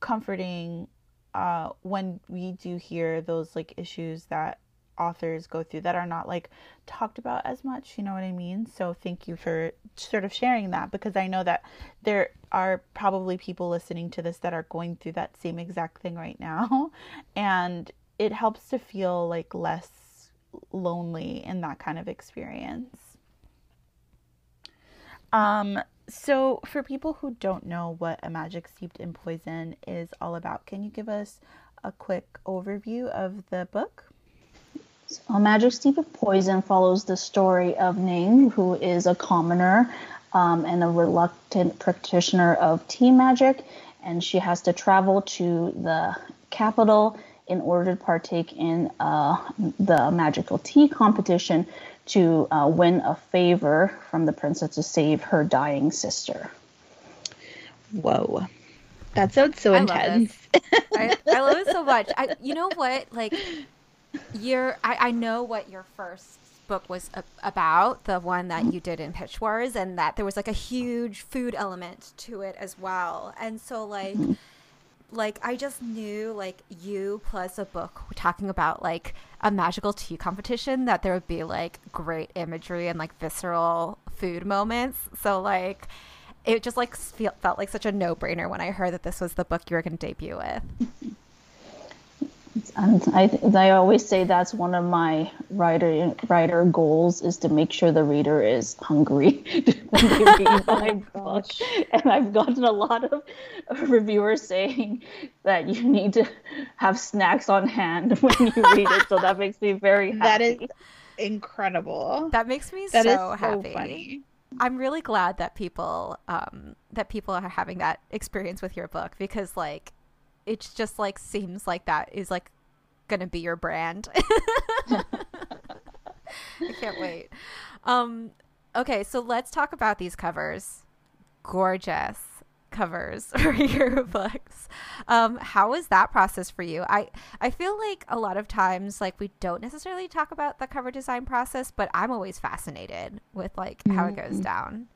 A: comforting uh when we do hear those like issues that authors go through that are not like talked about as much you know what i mean? So thank you for sort of sharing that because i know that there are probably people listening to this that are going through that same exact thing right now. And it helps to feel like less lonely in that kind of experience. Um so for people who don't know what a magic steeped in poison is all about can you give us a quick overview of the book
C: A Magic Steeped in Poison follows the story of Ning, who is a commoner um, and a reluctant practitioner of tea magic, and she has to travel to the capital in order to partake in uh, the magical tea competition to uh, win a favor from the princess to save her dying sister.
D: Whoa. That sounds so
B: I love
D: intense.
B: I, I love it so much. I, you know what? Like, you're. I, I know what your first book was a, about, the one that you did in Pitch Wars, and that there was like a huge food element to it as well. And so, like, like I just knew like you plus a book talking about like a magical tea competition that there would be like great imagery and like visceral food moments. So like. It just like feel, felt like such a no-brainer when I heard that this was the book you were going to debut with.
C: And I, I always say that's one of my writer writer goals is to make sure the reader is hungry when they read my book. And I've gotten a lot of reviewers saying that you need to have snacks on hand when you read it. So that makes me very happy.
D: That is incredible.
B: That makes me
D: That
B: so
D: is so
B: happy.
D: funny.
B: I'm really glad that people um that people are having that experience with your book because like it's just like seems like that is like gonna be your brand. I can't wait. Um okay, so let's talk about these covers. Gorgeous covers for your books. Um, how was that process for you? I I feel like a lot of times like we don't necessarily talk about the cover design process, but I'm always fascinated with like how it goes down.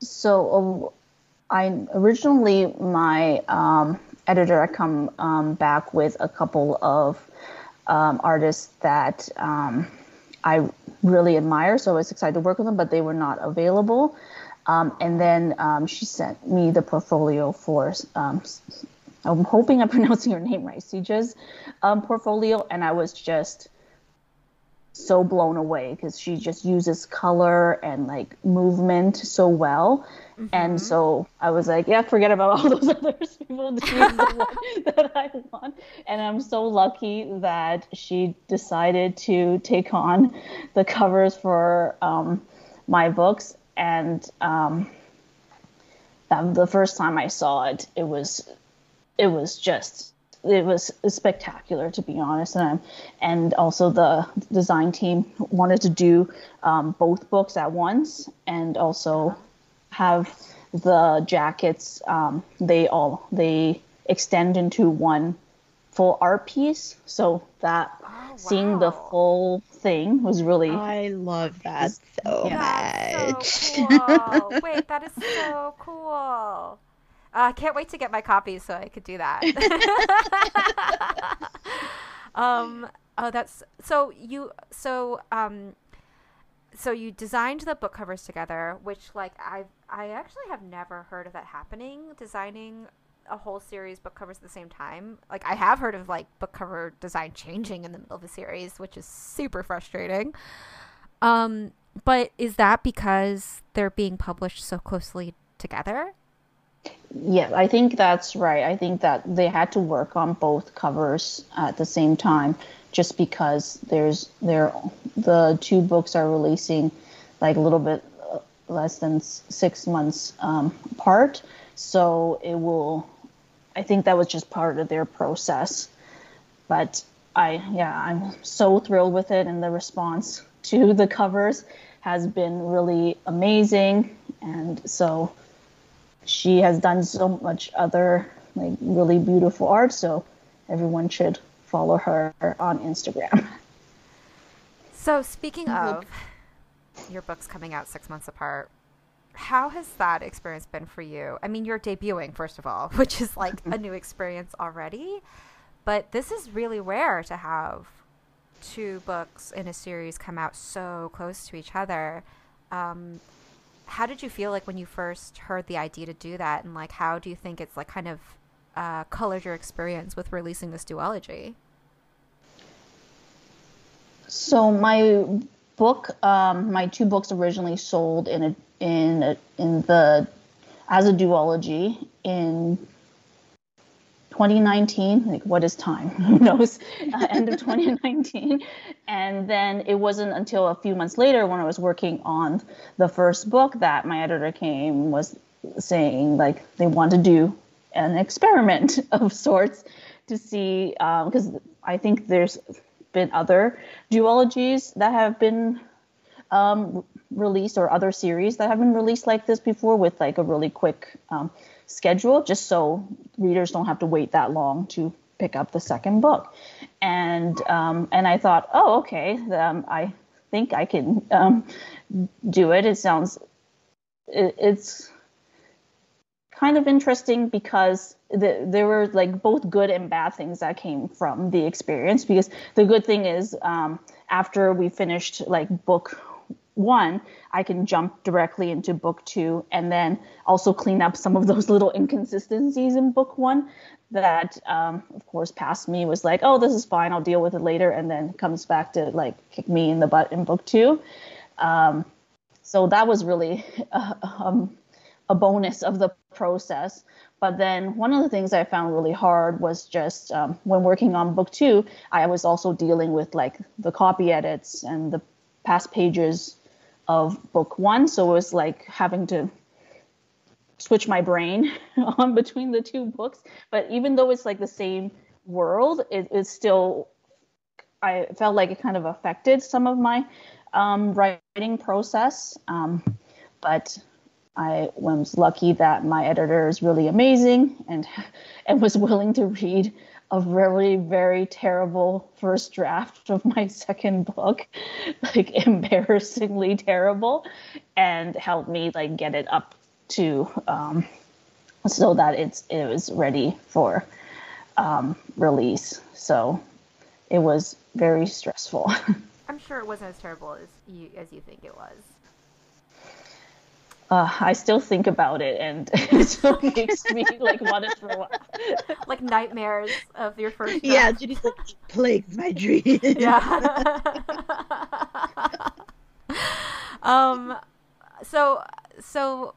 C: so I originally my um, editor had come um, back with a couple of um, artists that um, I really admire, so I was excited to work with them, but they were not available. Um, and then um, she sent me the portfolio for. I'm hoping I'm pronouncing her name right, Sija's portfolio, and I was just so blown away because she just uses color and like movement so well. And so I was like, yeah, forget about all those other people. The one that I want. And I'm so lucky that she decided to take on the covers for um, my books. And um, the first time I saw it, it was it was just it was spectacular to be honest and I'm, and also the design team wanted to do um, both books at once and also have the jackets um, they all they extend into one full art piece so that seeing the
B: wow.
C: full thing was really
D: I love that so
C: Yeah.
B: That's
D: much.
B: so cool. Wait, that is so cool. Uh, I can't wait to get my copies so I could do that. um, oh, that's so you so um, so you designed the book covers together, which like I I actually have never heard of that happening. Designing a whole series book covers at the same time. Like I have heard of like book cover design changing in the middle of a series, which is super frustrating. Um, but is that because they're being published so closely together?
C: Yeah, I think that's right. I think that they had to work on both covers at the same time, just because there's there the two books are releasing like a little bit less than six months um, apart. So it will. I think that was just part of their process, but I yeah I'm so thrilled with it. And the response to the covers has been really amazing. And so she has done so much other like really beautiful art. So everyone should follow her on instagram.
B: So speaking of your books coming out six months apart. How has that experience been for you? I mean you're debuting first of all which is like a new experience already but this is really rare to have two books in a series come out so close to each other. Um, how did you feel like when you first heard the idea to do that? And like how do you think it's like kind of uh, colored your experience with releasing this duology?
C: So my book um, my two books originally sold in a in a, in the as a duology in 2019 like what is time? Who knows? Uh, end of 2019 and then it wasn't until a few months later when i was working on the first book that my editor came was saying like they want to do an experiment of sorts to see because um, i think there's been other duologies that have been um, released or other series that have been released like this before with like a really quick um, schedule just so readers don't have to wait that long to pick up the second book. And um, and I thought, oh, okay, um, I think I can um, do it. It sounds it, it's kind of interesting because the, there were like both good and bad things that came from the experience. Because the good thing is um, after we finished like book one, I can jump directly into book two and then also clean up some of those little inconsistencies in book one that, um, of course, past me was like, oh, this is fine, I'll deal with it later, and then comes back to like kick me in the butt in book two. Um, so that was really a, um, a bonus of the process. But then one of the things I found really hard was just um, when working on book two, I was also dealing with like the copy edits and the past pages of book one. So it was like having to switch my brain on between the two books. But even though it's like the same world, it is still, I felt like it kind of affected some of my um, writing process. Um, but I was lucky that my editor is really amazing and and was willing to read a very very terrible first draft of my second book. Like embarrassingly terrible and helped me like get it up to um, so that it's it was ready for um, release. So it was very stressful.
B: I'm sure it wasn't as terrible as you as you think it was
C: uh, I still think about it, and it still makes me like want to throw up.
B: Like nightmares of your first. Draft.
D: Yeah, Judy's like plagues my dreams.
B: Yeah. um. So so.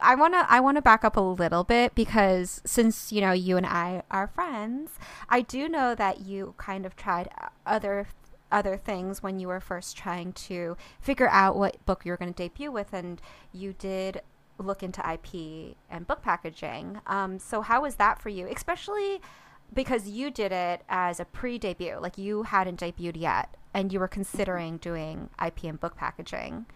B: I want to I want to back up a little bit because since you know you and I are friends, I do know that you kind of tried other other things when you were first trying to figure out what book you were going to debut with, and you did look into IP and book packaging. Um, so how was that for you, especially because you did it as a pre-debut, like you hadn't debuted yet, and you were considering doing IP and book packaging.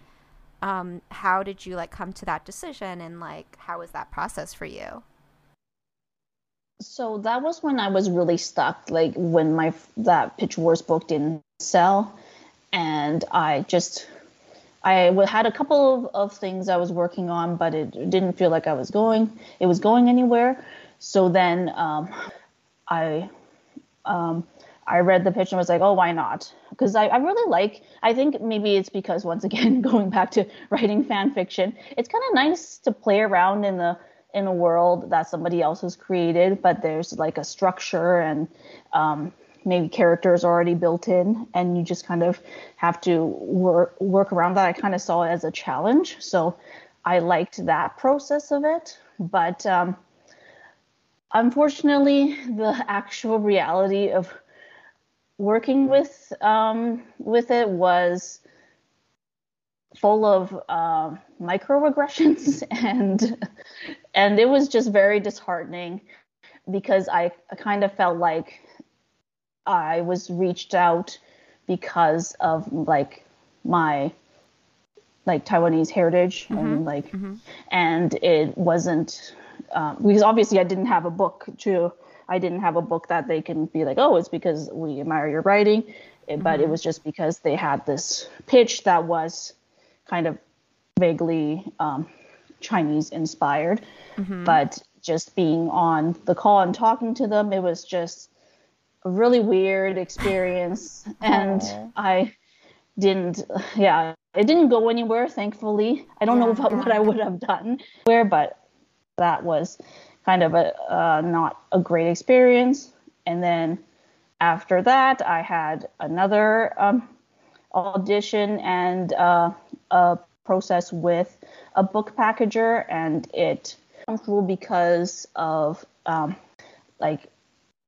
B: Um, how did you like come to that decision, and like how was that process for you?
C: So that was when I was really stuck, like when my that Pitch Wars book didn't sell, and I just I had a couple of, of things I was working on, but it didn't feel like I was going. It was going anywhere. So then um, I um, I read the pitch and was like, oh, why not? Because I, I really like. I think maybe it's because once again going back to writing fan fiction, it's kind of nice to play around in the in a world that somebody else has created, but there's like a structure and um, maybe characters already built in and you just kind of have to work work around that. I kind of saw it as a challenge. So I liked that process of it. But um, unfortunately, the actual reality of working with um, with it was full of uh, microaggressions and and it was just very disheartening because I, I kind of felt like I was reached out because of like my like Taiwanese heritage mm-hmm. and like mm-hmm. and it wasn't uh, because obviously I didn't have a book to I didn't have a book that they can be like oh it's because we admire your writing mm-hmm. but it mm-hmm. was just because they had this pitch that was kind of vaguely um, Chinese inspired mm-hmm. but just being on the call and talking to them it was just a really weird experience. And I didn't yeah it didn't go anywhere thankfully. I don't yeah, know about what i would have done where but that was kind of a uh, not a great experience. And then after that i had another um, audition and uh, a process with a book packager and it through because of um, like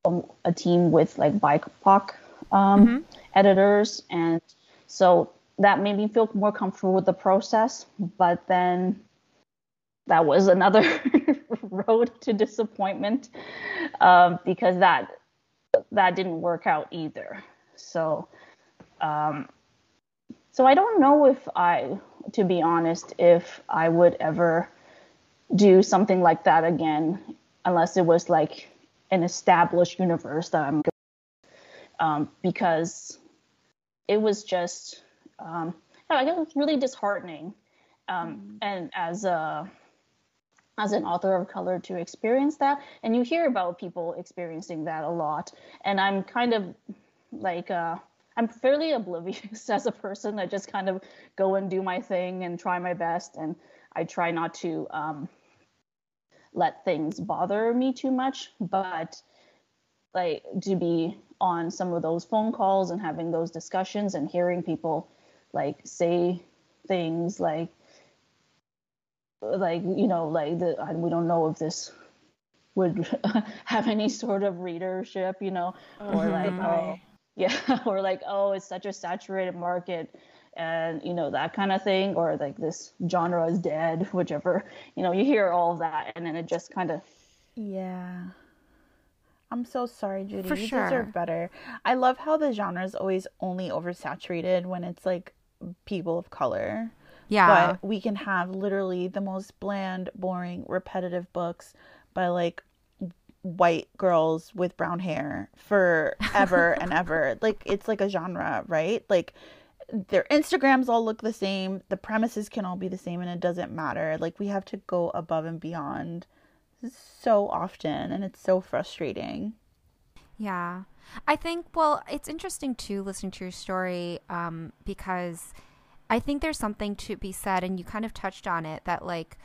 C: um, a team with like BIPOC um, mm-hmm. editors and so that made me feel more comfortable with the process. But then that was another road to disappointment um, because that that didn't work out either. So, um, so I don't know if I, to be honest, if I would ever do something like that again, unless it was like an established universe that I'm. Um, because it was just um, I guess it's really disheartening. Um, mm-hmm. And as a as an author of color to experience that, and you hear about people experiencing that a lot, and I'm kind of like uh, I'm fairly oblivious as a person. I just kind of go and do my thing and try my best, and I try not to um, let things bother me too much. But like to be on some of those phone calls and having those discussions and hearing people like say things like like you know like the we don't know if this would have any sort of readership you know mm-hmm. or like oh yeah or like oh it's such a saturated market and you know that kind of thing or like this genre is dead whichever you know you hear all of that and then it just kind of
A: yeah I'm so sorry, Judy. For you sure. deserve better. I love how the genre is always only oversaturated when it's like people of color. Yeah. But we can have literally the most bland, boring, repetitive books by like white girls with brown hair forever and ever. Like it's like a genre, right? Like their Instagrams all look the same, the premises can all be the same and it doesn't matter. Like we have to go above and beyond so often and it's so frustrating.
B: Yeah. I think, well, it's interesting too listening to your story um, because I think there's something to be said, and you kind of touched on it that, like,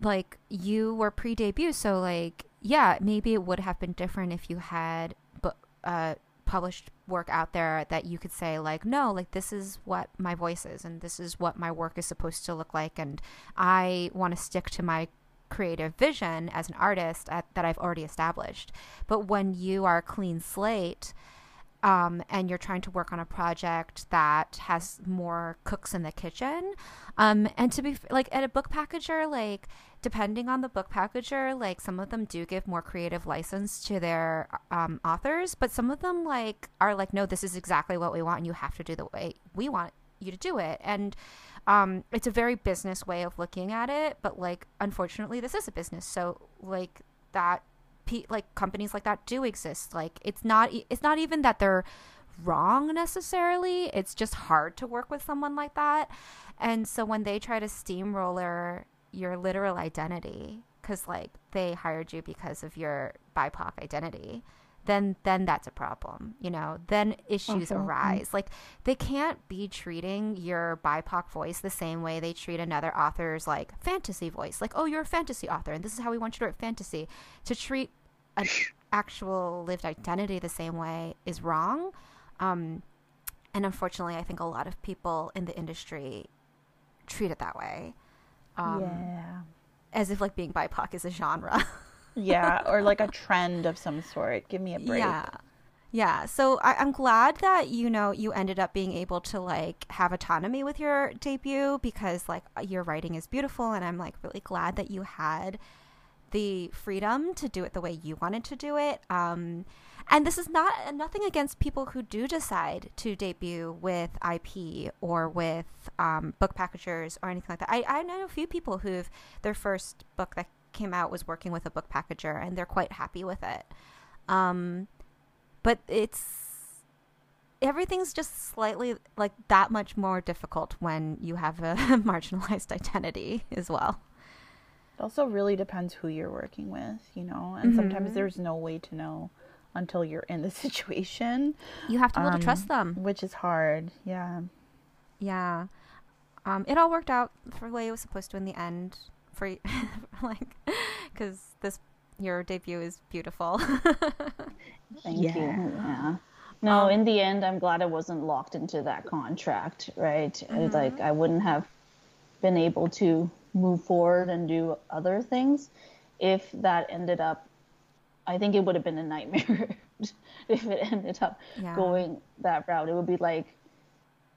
B: like you were pre-debut, so like, yeah, maybe it would have been different if you had, but uh, published work out there that you could say like no like this is what my voice is and this is what my work is supposed to look like and i want to stick to my creative vision as an artist at, that I've already established. But when you are a clean slate, um, and you're trying to work on a project that has more cooks in the kitchen. Um, and to be like at a book packager, like depending on the book packager, like some of them do give more creative license to their um, authors, but some of them like are like, no, this is exactly what we want, and you have to do the way we want you to do it. And um, it's a very business way of looking at it, but like unfortunately, this is a business, so like that, like companies like that do exist. Like it's not it's not even that they're wrong necessarily. It's just hard to work with someone like that, and so when they try to steamroller your literal identity, because like they hired you because of your BIPOC identity then then that's a problem you know then issues okay. arise like they can't be treating your bipoc voice the same way they treat another author's like fantasy voice like oh you're a fantasy author and this is how we want you to write fantasy to treat an actual lived identity the same way is wrong. Um, and unfortunately, I think a lot of people in the industry treat it that way. Um,
A: yeah.
B: As if like being BIPOC is a genre.
A: yeah, or like a trend of some sort. Give me a break.
B: Yeah. Yeah. So I, I'm glad that, you know, you ended up being able to like have autonomy with your debut because like your writing is beautiful and I'm like really glad that you had the freedom to do it the way you wanted to do it. Um, and this is not nothing against people who do decide to debut with IP or with um, book packagers or anything like that. I, I know a few people who've their first book that came out was working with a book packager and they're quite happy with it. Um, but it's everything's just slightly like that much more difficult when you have a marginalized identity as well.
A: It also really depends who you're working with, you know, and mm-hmm. sometimes there's no way to know until you're in the situation.
B: You have to be able um, to trust them,
A: which is hard. Yeah.
B: Yeah. Um, it all worked out for the way it was supposed to in the end. For like, because this your debut is beautiful.
C: Thank yeah. you. Yeah. No, um, in the end, I'm glad I wasn't locked into that contract, right? Mm-hmm. Like, I wouldn't have been able to move forward and do other things if that ended up. I think it would have been a nightmare if it ended up yeah. going that route. It would be like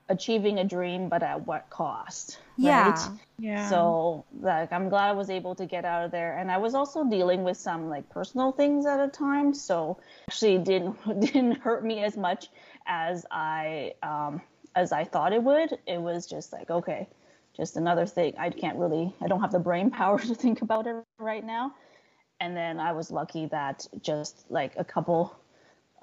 C: achieving a dream, but at what cost?
B: Yeah.
C: Right? Yeah. So like I'm glad I was able to get out of there. And I was also dealing with some like personal things at a time. So actually didn't didn't hurt me as much as I um as I thought it would. It was just like, okay, just another thing. I can't really I don't have the brain power to think about it right now. And then I was lucky that just like a couple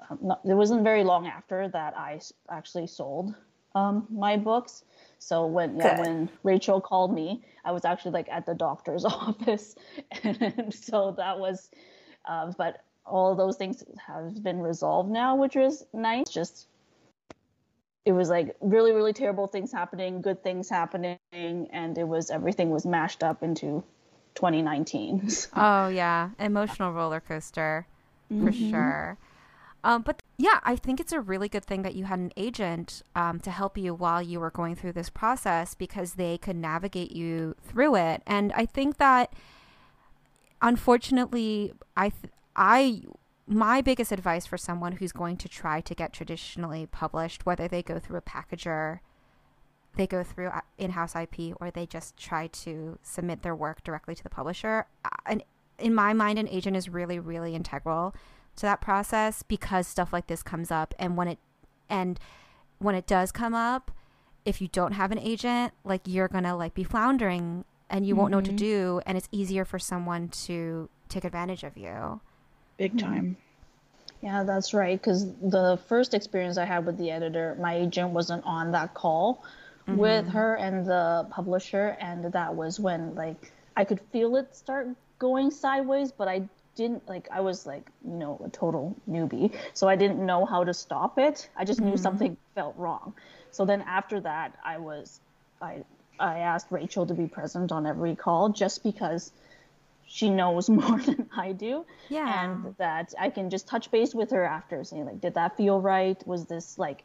C: um, not, it wasn't very long after that I actually sold um, my books. So when yeah, when Rachel called me, I was actually like at the doctor's office, and so that was. Uh, but all those things have been resolved now, which was nice. Just it was like really really terrible things happening, good things happening, and it was everything was mashed up into 2019. So.
B: oh yeah, emotional roller coaster for mm-hmm. sure. Um, but yeah, I think it's a really good thing that you had an agent um, to help you while you were going through this process because they could navigate you through it. And I think that, unfortunately, I, th- I, my biggest advice for someone who's going to try to get traditionally published, whether they go through a packager, they go through uh, in-house IP, or they just try to submit their work directly to the publisher, uh, and in my mind, an agent is really, really integral to that process because stuff like this comes up and when it and when it does come up if you don't have an agent like you're gonna like be floundering and you mm-hmm. won't know what to mm-hmm. do and it's easier for someone to take advantage of you
A: big hmm. time
C: yeah that's right because the first experience i had with the editor my agent wasn't on that call mm-hmm. with her and the publisher and that was when like i could feel it start going sideways but i didn't like I was like you know a total newbie, so I didn't know how to stop it. I just knew mm-hmm. something felt wrong. So then after that, I was I I asked Rachel to be present on every call just because she knows more than I do.
B: Yeah.
C: And that I can just touch base with her after saying like, did that feel right? Was this like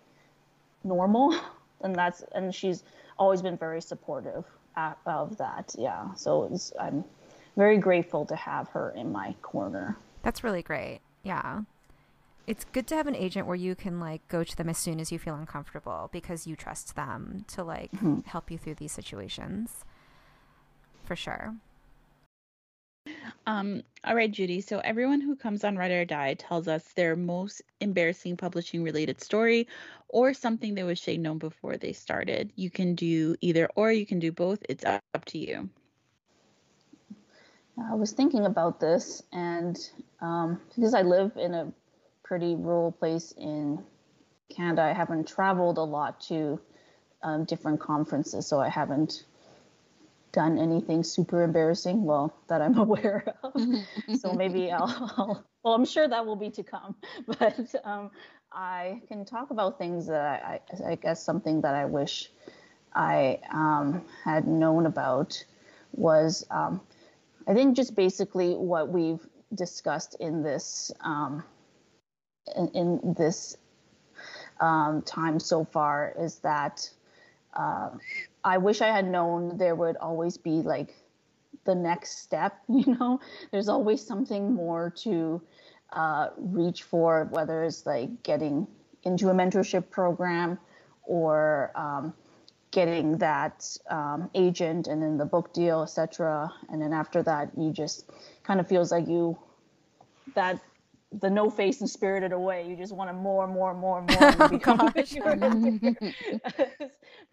C: normal? And that's and she's always been very supportive of that. Yeah. So it's, I'm very grateful to have her in my corner.
B: That's really great. Yeah. It's good to have an agent where you can like go to them as soon as you feel uncomfortable because you trust them to like mm-hmm. help you through these situations. For sure.
A: Um, all right, Judy. So everyone who comes on Write or Die tells us their most embarrassing publishing related story or something they wish they'd known before they started. You can do either or you can do both. It's up to you.
C: I was thinking about this, and um, because I live in a pretty rural place in Canada, I haven't traveled a lot to um, different conferences, so I haven't done anything super embarrassing, well, that I'm aware of. so maybe I'll, I'll, well, I'm sure that will be to come, but um, I can talk about things that I, I, I, guess something that I wish I um, had known about was um, I think just basically what we've discussed in this um, in, in this um, time so far is that uh, I wish I had known there would always be like the next step. You know, there's always something more to uh, reach for, whether it's like getting into a mentorship program or um, getting that um, agent and then the book deal, etc. And then after that, you just kind of feels like you that the no face and spirited away. You just want to more, and more, more, more.
B: Oh,
C: become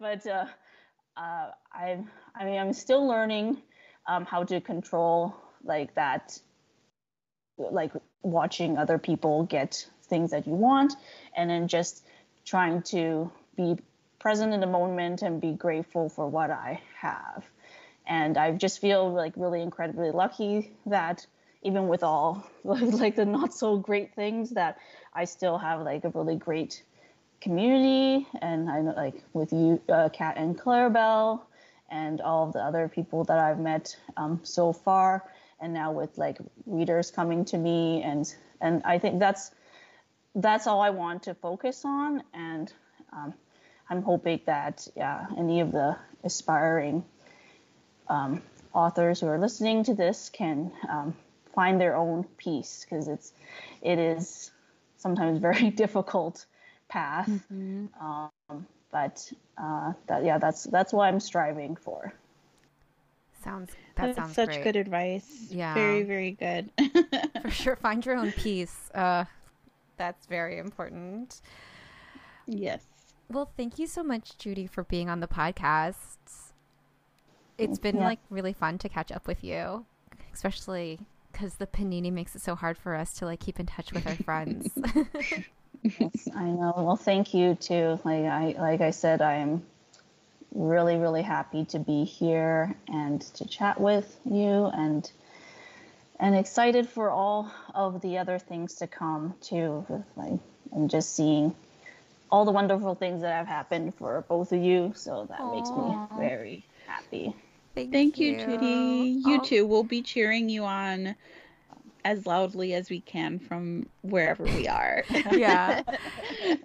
C: but uh, uh, I, I mean, I'm still learning um, how to control like that, like watching other people get things that you want, and then just trying to be present in the moment and be grateful for what I have. And I just feel like really incredibly lucky that even with all like the not so great things that I still have like a really great community. And I know like with you uh, Kat and Claribel and all of the other people that I've met um, so far. And now with like readers coming to me and and I think that's that's all I want to focus on. And um, I'm hoping that yeah any of the aspiring um, authors who are listening to this can um, find their own peace because it's it is sometimes very difficult path um, but uh, that yeah that's that's what I'm striving for
B: Sounds that
A: That's
B: sounds
A: such
B: great.
A: good advice.
B: Yeah.
A: Very, very good.
B: For sure, find your own peace. Uh, that's very important.
A: yes.
B: Well, thank you so much, Judy, for being on the podcast. It's been
C: Yeah.
B: like really fun to catch up with you, especially because the panini makes it so hard for us to like keep in touch with our friends.
C: Yes, I know. Well, thank you too. Like I like I said, I am really really happy to be here and to chat with you and and excited for all of the other things to come too. With like and just seeing all the wonderful things that have happened for both of you. So that makes me very happy.
A: Thank you, Judy. You
B: Oh,
A: too. We'll be cheering you on as loudly as we can from wherever we are.
B: Yeah.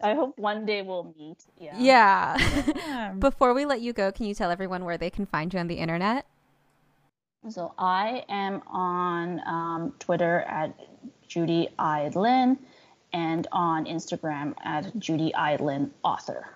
C: I hope one day we'll meet. Yeah.
B: Yeah.
A: Yeah.
B: Before we let you go, can you tell everyone where they can find you on the internet?
C: So I am on um, Twitter at Judy I. Lin and on Instagram at Judy I. Lin author.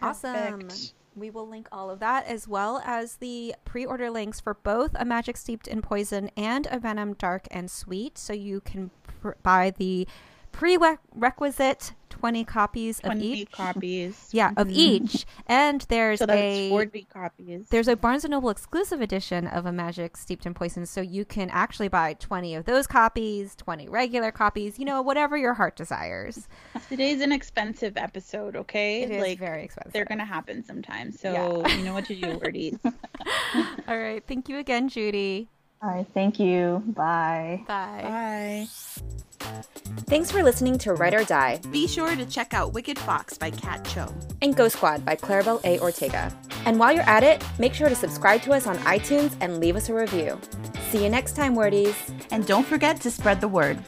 B: Awesome.
A: Perfect.
B: We will link all of that as well as the pre order links for both a Magic Steeped in Poison and a Venom Dark and Sweet. So you can pr- buy the prerequisite 20 copies of
A: 20
B: each.
A: copies.
B: Yeah, of
A: Mhm.
B: each. And there's
A: So
B: a
A: 40 copies.
B: there's a Barnes and Noble exclusive edition of a Magic Steeped in Poison, so you can actually buy 20 of those copies, 20 regular copies, you know, whatever your heart desires.
A: Today's an expensive episode, okay?
B: It is
A: like
B: very expensive.
A: they're gonna happen sometimes. So
B: Yeah.
A: you know what to do, wordies.
B: All right, thank you again, Judy.
C: All right, thank you. Bye.
B: Bye.
A: Bye.
B: Thanks for listening to Write or Die
E: Be sure to check out Wicked Fox by Kat Cho.
B: and Ghost Squad by Claribel A. Ortega. And while you're at it, make sure to subscribe to us on iTunes and leave us a review. See you next time, Wordies.
E: And don't forget to spread the word.